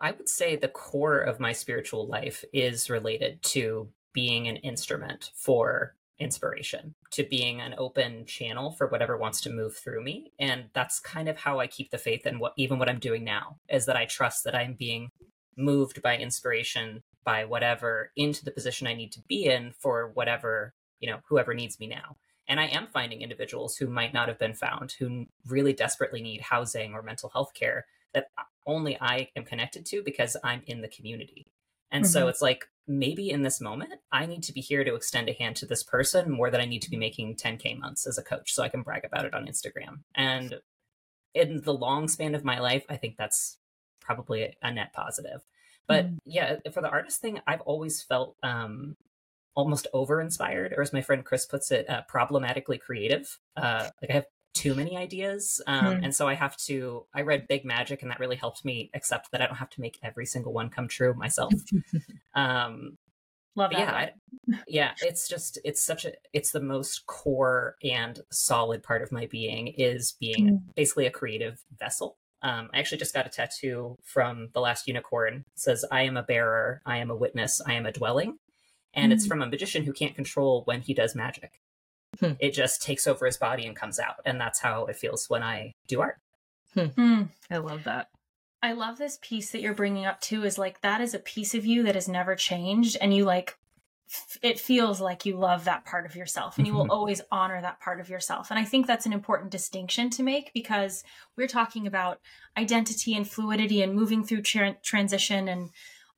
i would say the core of my spiritual life is related to being an instrument for inspiration to being an open channel for whatever wants to move through me. And that's kind of how i keep the faith in what even what i'm doing now is that i trust that i'm being moved by inspiration by whatever into the position i need to be in for whatever you know whoever needs me now. And i am finding individuals who might not have been found who really desperately need housing or mental health care that only i am connected to because i'm in the community and mm-hmm. so it's like maybe in this moment, I need to be here to extend a hand to this person more than I need to be making 10K months as a coach so I can brag about it on Instagram. And in the long span of my life, I think that's probably a net positive. But mm. yeah, for the artist thing, I've always felt um, almost over inspired, or as my friend Chris puts it, uh, problematically creative. Uh, like I have too many ideas. Um, mm. And so I have to, I read Big Magic and that really helped me accept that I don't have to make every single one come true myself. (laughs) um, Love that. Yeah. I, (laughs) yeah. It's just, it's such a, it's the most core and solid part of my being is being mm. basically a creative vessel. Um, I actually just got a tattoo from the last unicorn. It says, I am a bearer, I am a witness, I am a dwelling. And mm. it's from a magician who can't control when he does magic. Hmm. It just takes over his body and comes out. And that's how it feels when I do art. Hmm. Hmm. I love that. I love this piece that you're bringing up too is like that is a piece of you that has never changed and you like f- it feels like you love that part of yourself and you will mm-hmm. always honor that part of yourself and I think that's an important distinction to make because we're talking about identity and fluidity and moving through tra- transition and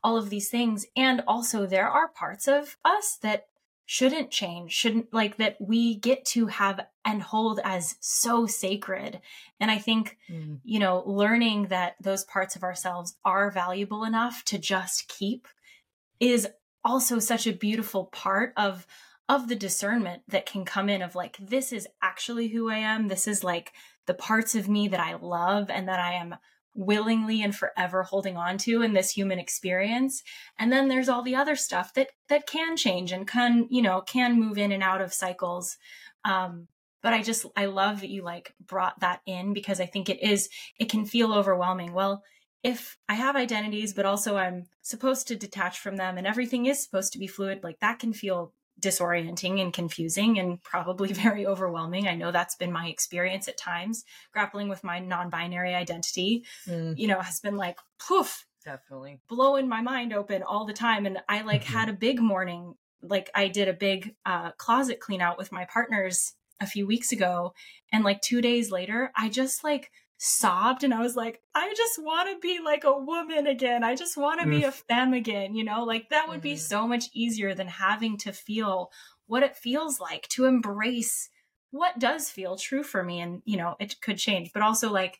all of these things and also there are parts of us that shouldn't change, shouldn't like that we get to have and hold as so sacred. And I think, mm. you know, learning that those parts of ourselves are valuable enough to just keep is also such a beautiful part of of the discernment that can come in of like this is actually who I am. This is like the parts of me that I love and that I am willingly and forever holding on to in this human experience. And then there's all the other stuff that that can change and can you know can move in and out of cycles. Um but i just i love that you like brought that in because i think it is it can feel overwhelming. Well if i have identities but also i'm supposed to detach from them and everything is supposed to be fluid like that can feel disorienting and confusing and probably (laughs) very overwhelming. I know that's been my experience at times. Grappling with my non binary identity, mm. you know, has been like, poof, definitely blowing my mind open all the time. And I like mm-hmm. had a big morning, like I did a big uh, closet clean out with my partners a few weeks ago. And like two days later, I just like, sobbed and I was like, I just want to be like a woman again. I just want to mm. be a femme again, you know? Like that would mm. be so much easier than having to feel what it feels like to embrace what does feel true for me and, you know, it could change, but also like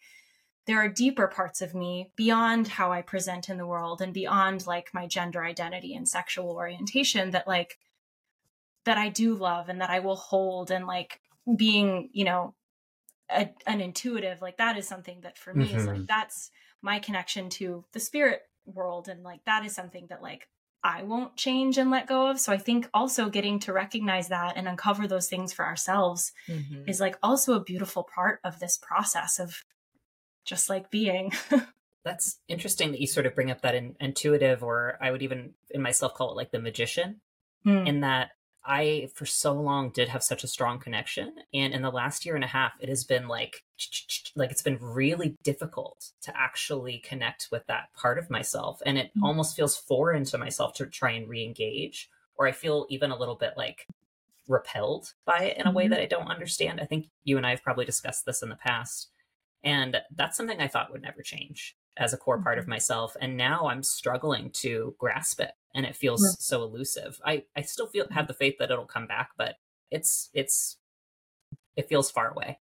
there are deeper parts of me beyond how I present in the world and beyond like my gender identity and sexual orientation that like that I do love and that I will hold and like being, you know, a, an intuitive like that is something that for me mm-hmm. is like mm-hmm. that's my connection to the spirit world and like that is something that like I won't change and let go of. So I think also getting to recognize that and uncover those things for ourselves mm-hmm. is like also a beautiful part of this process of just like being. (laughs) That's interesting that you sort of bring up that in, intuitive, or I would even in myself call it like the magician, mm. in that I, for so long, did have such a strong connection. And in the last year and a half, it has been like, (tsk) like it's been really difficult to actually connect with that part of myself. And it mm-hmm. almost feels foreign to myself to try and re engage, or I feel even a little bit like repelled by it in a way mm-hmm. that I don't understand. I think you and I have probably discussed this in the past. And that's something I thought would never change as a core part of mm-hmm. myself. And now I'm struggling to grasp it and it feels yeah. so elusive. I, I still feel have the faith that it'll come back, but it's it's it feels far away.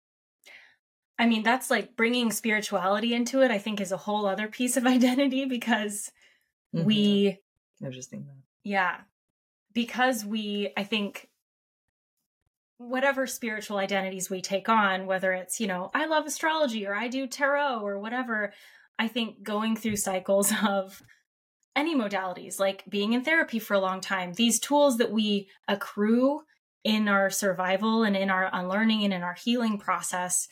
I mean, that's like bringing spirituality into it, I think is a whole other piece of (laughs) identity because mm-hmm. we. I was just thinking that. Yeah. Because we, I think, whatever spiritual identities we take on, whether it's, you know, I love astrology or I do tarot or whatever, I think going through cycles (laughs) of any modalities, like being in therapy for a long time, these tools that we accrue in our survival and in our unlearning and in our healing process,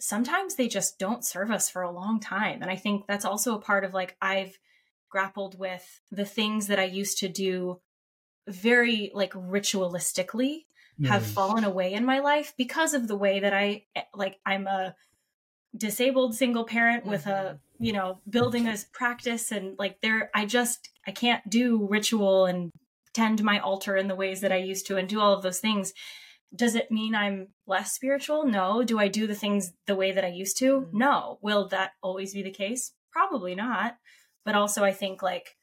sometimes they just don't serve us for a long time. And I think that's also a part of like I've grappled with the things that I used to do very like ritualistically have mm. fallen away in my life because of the way that I eh, like I'm a disabled single parent with mm-hmm. a you know building a practice and like there I just I can't do ritual and tend my altar in the ways that I used to and do all of those things does it mean I'm less spiritual? No. Do I do the things the way that I used to? Mm-hmm. No. Will that always be the case? Probably not. But also, I think like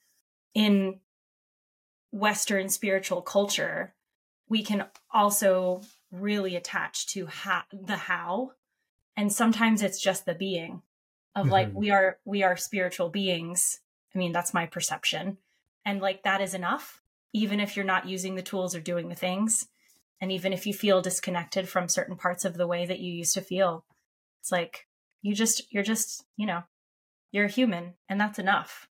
in Western spiritual culture, we can also really attach to ha- the how and sometimes it's just the being of mm-hmm. like we are we are spiritual beings i mean that's my perception and like that is enough even if you're not using the tools or doing the things and even if you feel disconnected from certain parts of the way that you used to feel it's like you just you're just you know you're a human and that's enough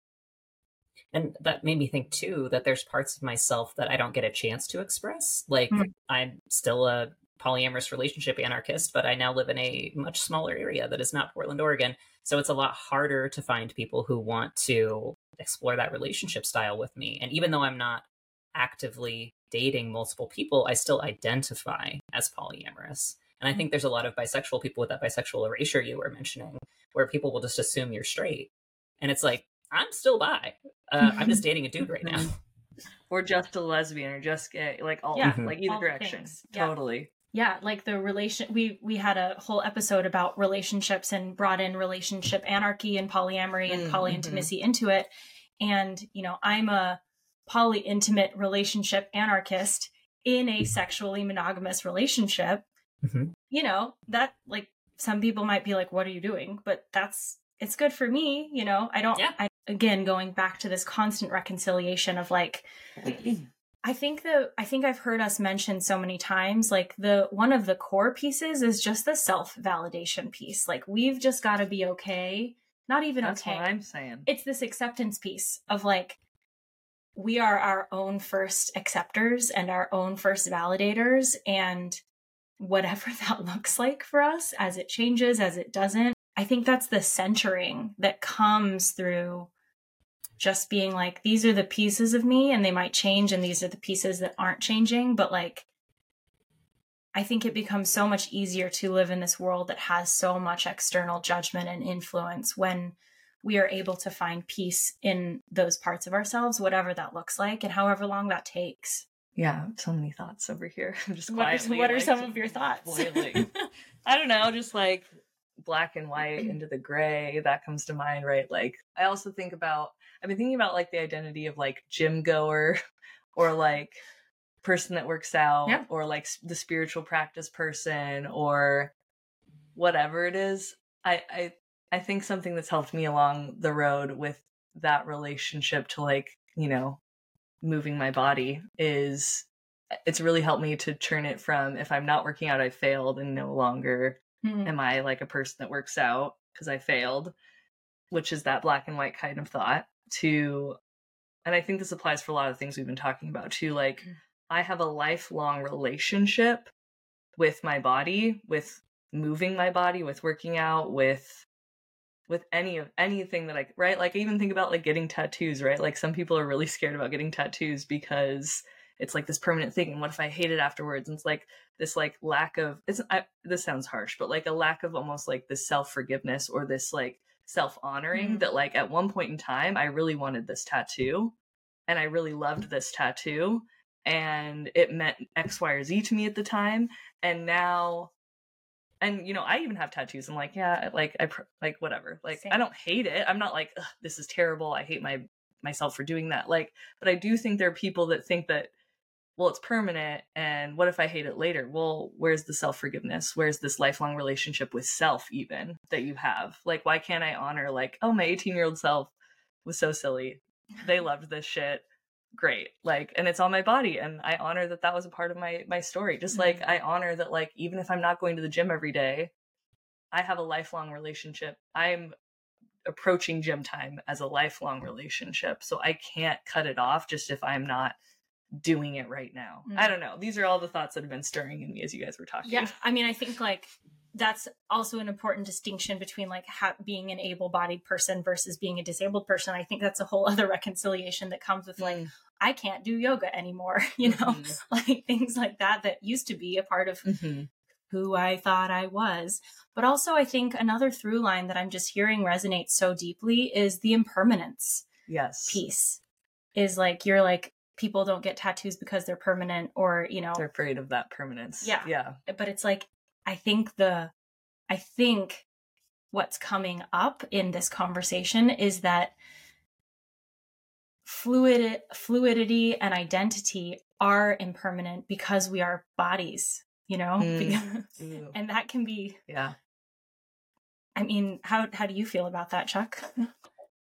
and that made me think too that there's parts of myself that I don't get a chance to express. Like mm-hmm. I'm still a polyamorous relationship anarchist, but I now live in a much smaller area that is not Portland, Oregon. So it's a lot harder to find people who want to explore that relationship style with me. And even though I'm not actively dating multiple people, I still identify as polyamorous. And I think there's a lot of bisexual people with that bisexual erasure you were mentioning, where people will just assume you're straight. And it's like, I'm still bi. Uh, I'm just (laughs) dating a dude right now. or just a lesbian or just gay. Like all, yeah, like either direction. Yeah. Totally. Yeah, like the relation we we had a whole episode about relationships and brought in relationship anarchy and polyamory and mm, mm-hmm. polyintimacy into it. And, you know, I'm a poly intimate relationship anarchist in a sexually monogamous relationship. Mm-hmm. You know, that like some people might be like, what are you doing? But that's it's good for me, you know. I don't yeah. I again going back to this constant reconciliation of like (clears throat) I think the I think I've heard us mention so many times like the one of the core pieces is just the self-validation piece. Like we've just got to be okay. Not even That's okay. I'm saying. It's this acceptance piece of like we are our own first acceptors and our own first validators and whatever (laughs) that looks like for us as it changes as it doesn't I think that's the centering that comes through just being like, these are the pieces of me and they might change, and these are the pieces that aren't changing. But like, I think it becomes so much easier to live in this world that has so much external judgment and influence when we are able to find peace in those parts of ourselves, whatever that looks like, and however long that takes. Yeah, so many thoughts over here. (laughs) I'm just quietly. What are, what are like, some of your thoughts? (laughs) I don't know, just like black and white into the gray that comes to mind right like i also think about i've been thinking about like the identity of like gym goer (laughs) or like person that works out yeah. or like the spiritual practice person or whatever it is i i i think something that's helped me along the road with that relationship to like you know moving my body is it's really helped me to turn it from if i'm not working out i failed and no longer Mm-hmm. Am I like a person that works out because I failed? Which is that black and white kind of thought to and I think this applies for a lot of things we've been talking about too. Like mm-hmm. I have a lifelong relationship with my body, with moving my body, with working out, with with any of anything that I right. Like I even think about like getting tattoos, right? Like some people are really scared about getting tattoos because it's like this permanent thing and what if i hate it afterwards? And it's like this like lack of it's I, this sounds harsh but like a lack of almost like this self-forgiveness or this like self-honoring mm-hmm. that like at one point in time i really wanted this tattoo and i really loved this tattoo and it meant x y or z to me at the time and now and you know i even have tattoos. I'm like yeah like i like whatever. Like Same. i don't hate it. I'm not like this is terrible. I hate my myself for doing that. Like but i do think there are people that think that well, it's permanent. And what if I hate it later? Well, where's the self forgiveness? Where's this lifelong relationship with self, even that you have? Like, why can't I honor, like, oh, my 18 year old self was so silly. They loved this shit. Great. Like, and it's on my body. And I honor that that was a part of my, my story. Just like mm-hmm. I honor that, like, even if I'm not going to the gym every day, I have a lifelong relationship. I'm approaching gym time as a lifelong relationship. So I can't cut it off just if I'm not doing it right now. Mm. I don't know. These are all the thoughts that have been stirring in me as you guys were talking. Yeah. I mean, I think like that's also an important distinction between like ha- being an able-bodied person versus being a disabled person. I think that's a whole other (laughs) reconciliation that comes with like mm. I can't do yoga anymore, (laughs) you know, mm-hmm. (laughs) like things like that that used to be a part of mm-hmm. who I thought I was. But also, I think another through line that I'm just hearing resonate so deeply is the impermanence. Yes. Piece is like you're like people don't get tattoos because they're permanent or you know they're afraid of that permanence. Yeah. Yeah. But it's like i think the i think what's coming up in this conversation is that fluid fluidity and identity are impermanent because we are bodies you know? Mm. and that can be yeah. I mean how how do you feel about that chuck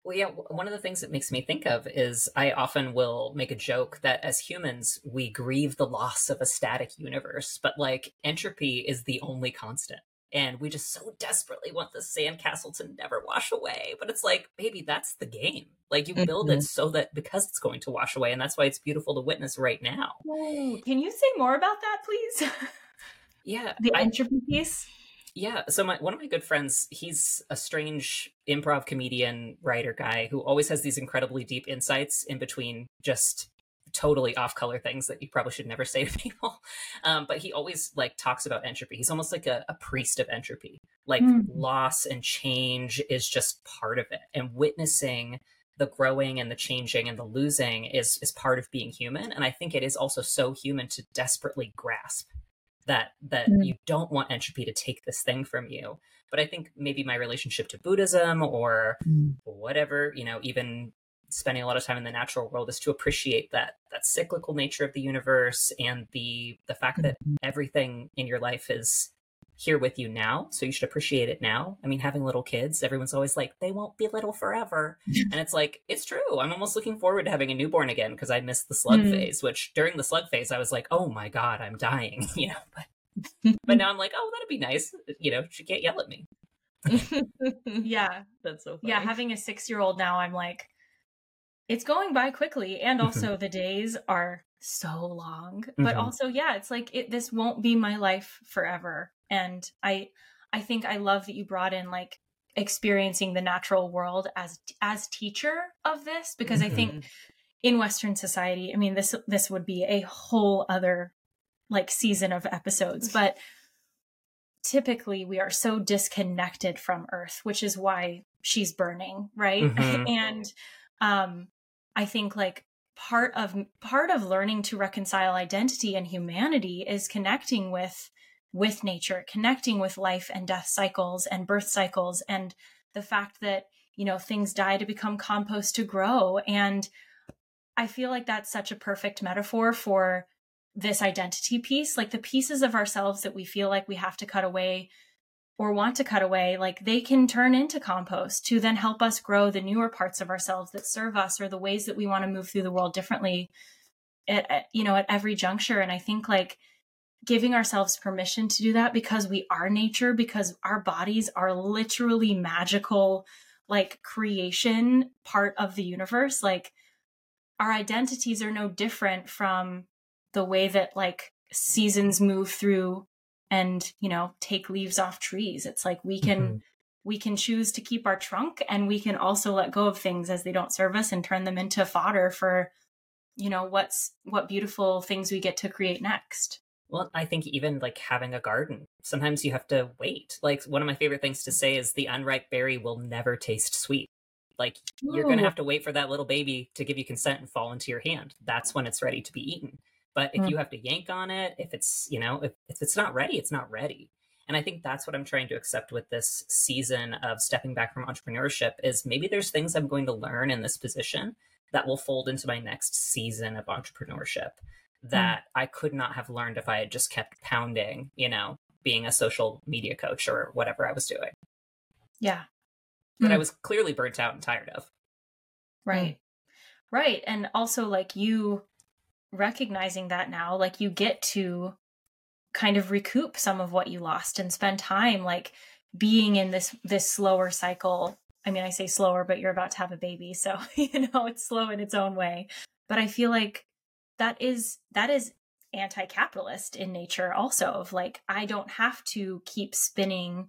Well, yeah, one of the things that makes me think of is I often will make a joke that as humans, we grieve the loss of a static universe, but like entropy is the only constant. And we just so desperately want the sandcastle to never wash away. But it's like, baby, that's the game. Like you build mm-hmm. it so that because it's going to wash away. And that's why it's beautiful to witness right now. Can you say more about that, please? (laughs) Yeah. the entropy piece? Yeah, so my one of my good friends, he's a strange improv comedian, writer guy who always has these incredibly deep insights in between just totally off color things that you probably should never say to (laughs) people. Um, but he always like talks about entropy. He's almost like a, a priest of entropy. Like mm. loss and change is just part of it. And witnessing the growing and the changing and the losing is is part of being human. And I think it is also so human to desperately grasp that that mm. you don't want entropy to take this thing from you but i think maybe my relationship to buddhism or mm. whatever you know even spending a lot of time in the natural world is to appreciate that that cyclical nature of the universe and the the fact that mm-hmm. everything in your life is here with you now so you should appreciate it now. I mean having little kids everyone's always like they won't be little forever. (laughs) And it's like it's true. I'm almost looking forward to having a newborn again because i missed the slug mm. phase which during the slug phase i was like oh my god i'm dying (laughs) you know but (laughs) but now i'm like oh that'd be nice. You know she can't yell at me. Yeah. That's so funny. yeah having a six year old now i'm like it's going by quickly and also the days are so long. But mm-hmm. also yeah it's like it, this won't be my life forever and i i think i love that you brought in like experiencing the natural world as as teacher of this because mm-hmm. i think mm-hmm. in western society i mean this this would be a whole other like season of episodes but typically we are so disconnected from earth which is why she's burning right mm-hmm. (laughs) and um i think like part of part of learning to reconcile identity and humanity is connecting with with nature, connecting with life and death cycles and birth cycles and the fact that, you know, things die to become compost to grow. And I feel like that's such a perfect metaphor for this identity piece. Like the pieces of ourselves that we feel like we have to cut away or want to cut away, like they can turn into compost to then help us grow the newer parts of ourselves that serve us or the ways that we want to move through the world differently at, at you know, at every juncture. And I think like giving ourselves permission to do that because we are nature, because our bodies are literally magical, like creation part of the universe. Like our identities are no different from the way that like seasons move through and, you know, take leaves off trees. It's like we can. Mm-hmm. We can choose to keep our trunk and we can also let go of things as they don't serve us and turn them into fodder for you know what's what beautiful things we get to create next well, I think even like having a garden, sometimes you have to wait. Like one of my favorite things to say is the unripe berry will never taste sweet. Like Ooh. you're going to have to wait for that little baby to give you consent and fall into your hand. That's when it's ready to be eaten. But if mm. you have to yank on it, if it's, you know, if, if it's not ready, it's not ready. And I think that's what I'm trying to accept with this season of stepping back from entrepreneurship is maybe there's things I'm going to learn in this position that will fold into my next season of entrepreneurship that mm. I could not have learned if I had just kept pounding, you know, being a social media coach or whatever I was doing. Yeah. That mm. I was clearly burnt out and tired of. Right. Right. And also, like, you recognizing that now, like, you get to kind of recoup some of what you lost and spend time, like, being in this this slower cycle i mean i say slower but you're about to have a baby so (laughs) you know it's slow in its own way but i feel like that is that is anti-capitalist in nature also of like i don't have to keep spinning.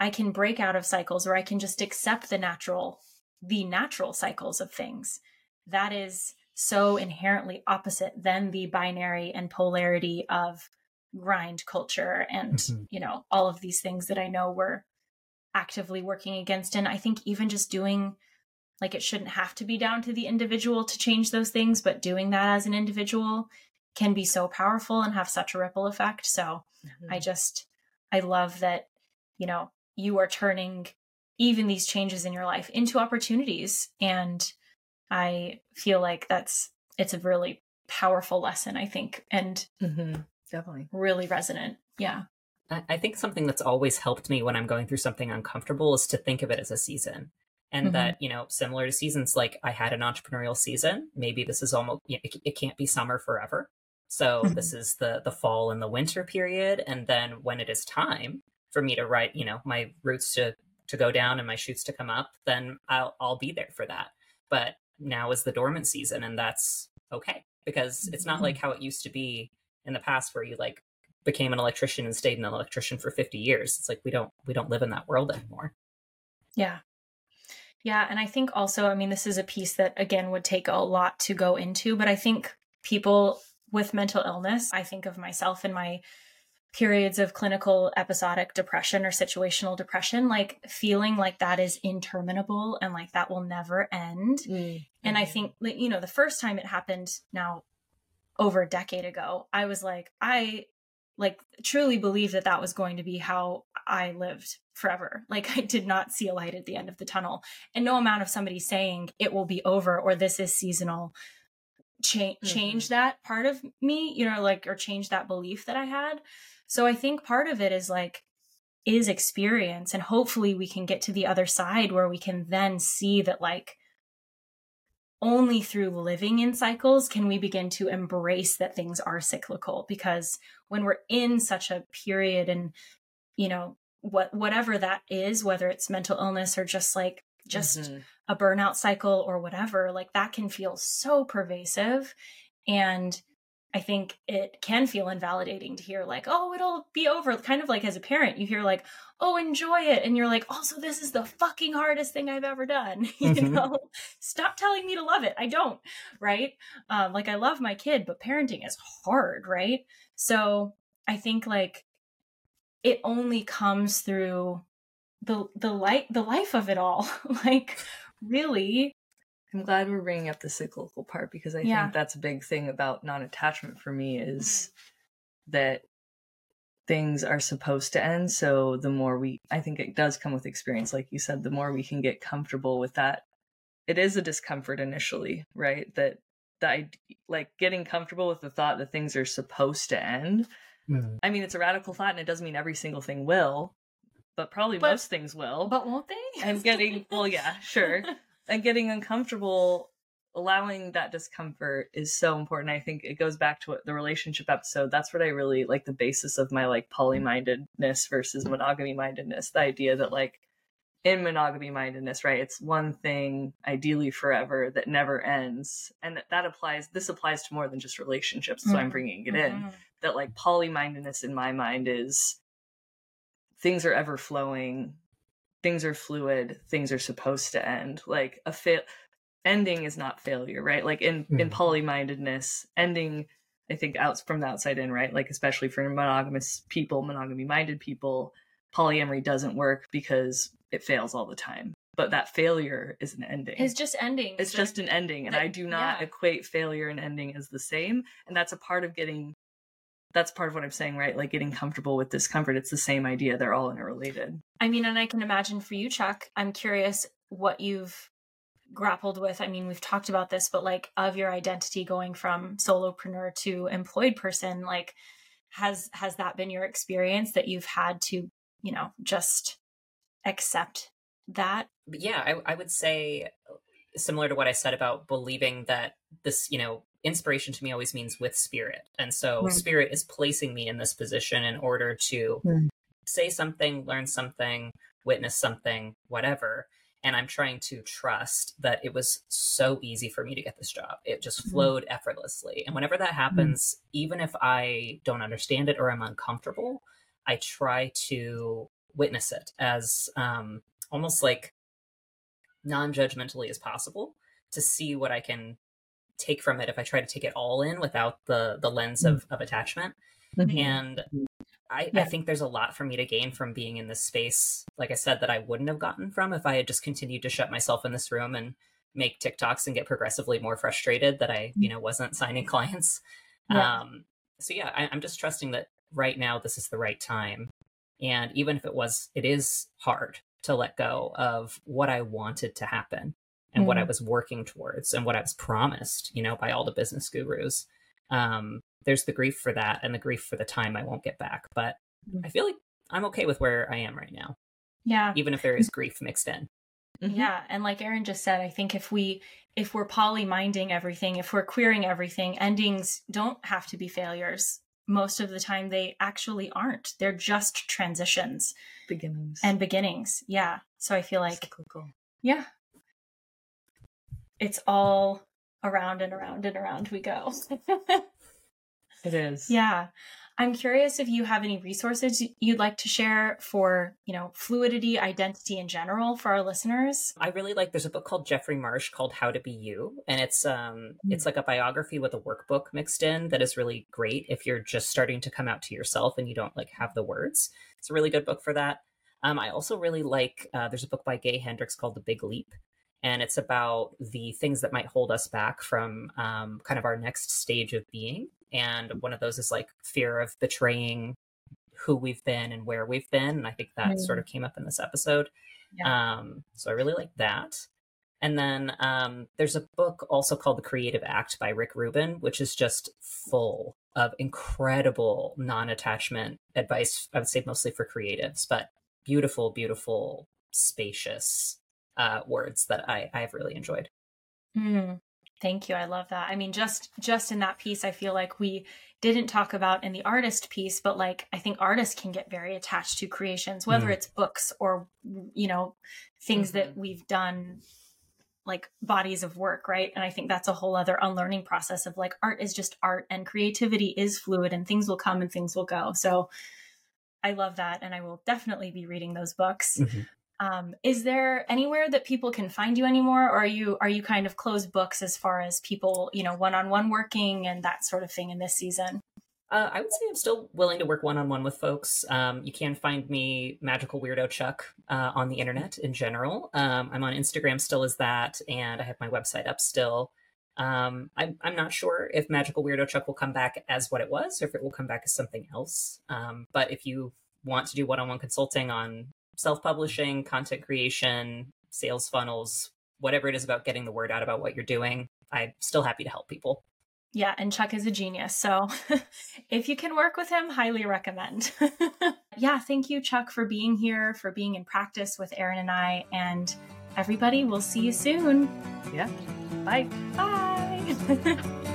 I can break out of cycles or i can just accept the natural the natural cycles of things. That is so inherently opposite than the binary and polarity of grind culture and mm-hmm. you know all of these things that i know we're actively working against. And i think even just doing like it shouldn't have to be down to the individual to change those things but doing that as an individual can be so powerful and have such a ripple effect. So mm-hmm. i just i love that you know you are turning even these changes in your life into opportunities. And i feel like that's it's a really powerful lesson i think and mm-hmm. definitely. really resonant. Yeah. I think something that's always helped me when I'm going through something uncomfortable is to think of it as a season and mm-hmm. that you know similar to seasons like i had an entrepreneurial season. Maybe this is almost it, it can't be summer forever. So mm-hmm. this is the the fall and the winter period. And then when it is time for me to write you know my roots to to go down and my shoots to come up then i'll i'll be there for that. But now is the dormant season and that's okay because it's not mm-hmm. like how it used to be in the past where you like became an electrician and stayed an electrician for 50 years. It's like we don't we don't live in that world anymore. Yeah yeah, and I think also, I mean, this is a piece that again would take a lot to go into, but I think people with mental illness, I think of myself in my periods of clinical episodic depression or situational depression, like feeling like that is interminable and like that will never end. Mm-hmm. And I think, you know, the first time it happened now over a decade ago, I was like, I like truly believe that that was going to be how I lived forever. (laughs) Like I did not see a light at the end of the tunnel. And no amount of somebody saying it will be over or this is seasonal cha- mm-hmm. change that part of me, you know, like or change that belief that I had. So I think part of it is like is experience and hopefully we can get to the other side where we can then see that like only through living in cycles can we begin to embrace that things are cyclical because when we're in such a period and you know what whatever that is whether it's mental illness or just like just mm-hmm. a burnout cycle or whatever like that can feel so pervasive and I think it can feel invalidating to hear like, oh, it'll be over. Kind of like as a parent, you hear like, oh, enjoy it. And you're like, also, this is the fucking hardest thing I've ever done. (laughs) you mm-hmm. know, stop telling me to love it. I don't. Right. Um, like I love my kid, but parenting is hard. Right. So I think like it only comes through the, the light, the life of it all. (laughs) like really I'm glad we're bringing up the cyclical part because I yeah. think that's a big thing about non-attachment for me is mm. that things are supposed to end. So the more we, I think it does come with experience, like you said, the more we can get comfortable with that. It is a discomfort initially, right? That that like getting comfortable with the thought that things are supposed to end. Mm. I mean, it's a radical thought, and it doesn't mean every single thing will, but probably but, most things will. But won't they? I'm getting well, yeah, sure. (laughs) and getting uncomfortable allowing that discomfort is so important i think it goes back to what the relationship episode that's what i really like the basis of my like poly-mindedness versus monogamy mindedness the idea that like in monogamy mindedness right it's one thing ideally forever that never ends and that, that applies this applies to more than just relationships so mm-hmm. i'm bringing it mm-hmm. in that like poly mindedness in my mind is things are ever flowing things are fluid things are supposed to end like a fail ending is not failure right? Like in mm. in poly-mindedness ending i think out from the outside in right? Like especially for monogamous people monogamy minded people polyamory doesn't work because it fails all the time. But that failure is an ending. It's just ending it's just an ending and that, i do not yeah. equate failure and ending as the same and that's a part of getting that's part of what I'm saying, right? Like getting comfortable with discomfort. It's the same idea. They're all interrelated. I mean, and I can imagine for you, Chuck, I'm curious what you've grappled with. I mean, we've talked about this, but like of your identity going from solopreneur to employed person, like has has that been your experience that you've had to, you know, just accept that? Yeah, I, I would say similar to what I said about believing that this, you know, inspiration to me always means with spirit. And so mm. spirit is placing me in this position in order to mm. say something, learn something, witness something, whatever. And I'm trying to trust that it was so easy for me to get this job. It just mm. flowed effortlessly. And whenever that happens, even if I don't understand it or I'm uncomfortable, I try to witness it as um, almost like non-judgmentally as possible to see what I can take from it if I try to take it all in without the the lens of, of attachment. Mm-hmm. And I, yeah. I think there's a lot for me to gain from being in this space, like I said, that I wouldn't have gotten from if I had just continued to shut myself in this room and make TikToks and get progressively more frustrated that I, you know, wasn't signing (laughs) clients. Yeah. Um, so yeah, I, I'm just trusting that right now this is the right time. And even if it was, it is hard to let go of what I wanted to happen and mm-hmm. what I mm-hmm. was working towards and what I was promised, you know, by all the business gurus. Um, there's the grief for that and the grief for the time I won't get back. But mm-hmm. I feel like I'm okay with where I am right now. Yeah. Even if there is grief mixed in. Mm-hmm. Yeah. And like Erin just said, I think if we if we're polyminding everything, if we're queering everything, endings don't have to be failures. Most of the time they actually aren't. They're just transitions. Beginnings. And beginnings. Yeah. So I feel like Cyclical. Yeah. It's all around and around and around we go. (laughs) It is. Yeah. I'm curious if you have any resources you'd like to share for, you know, fluidity, identity in general for our listeners. I really like there's a book called Jeffrey Marsh called How to Be You and it's um mm. it's like a biography with a workbook mixed in that is really great if you're just starting to come out to yourself and you don't like have the words. It's a really good book for that. Um, I also really like uh, there's a book by Gay Hendricks called The Big Leap and it's about the things that might hold us back from um, kind of our next stage of being and one of those is like fear of betraying who we've been and where we've been and i think that mm. sort of came up in this episode yeah. um, so i really like that and then um, there's a book also called the creative act by rick rubin which is just full of incredible non-attachment advice i would say mostly for creatives but beautiful beautiful spacious uh, words that I, I've really enjoyed. Mm. Thank you. I love that. I mean, just just in that piece, I feel like we didn't talk about in the artist piece, but like I think artists can get very attached to creations, whether mm. it's books or you know things mm-hmm. that we've done like bodies of work, right? And I think that's a whole other unlearning process of like art is just art and creativity is fluid and things will come and things will go. So I love that and I will definitely be reading those books. Mm-hmm. Um, is there anywhere that people can find you anymore, or are you are you kind of closed books as far as people, you know, one on one working and that sort of thing in this season? Uh, I would say I'm still willing to work one on one with folks. Um, you can find me Magical Weirdo Chuck uh, on the internet in general. Um, I'm on Instagram still as that, and I have my website up still. Um, I'm, I'm not sure if Magical Weirdo Chuck will come back as what it was, or if it will come back as something else. Um, but if you want to do one on one consulting on self publishing, content creation, sales funnels, whatever it is about getting the word out about what you're doing, I'm still happy to help people. Yeah, and Chuck is a genius. So (laughs) if you can work with him, highly recommend. (laughs) yeah, thank you, Chuck, for being here, for being in practice with Erin and I. And everybody, we'll see you soon. Yeah. Bye. Bye. (laughs)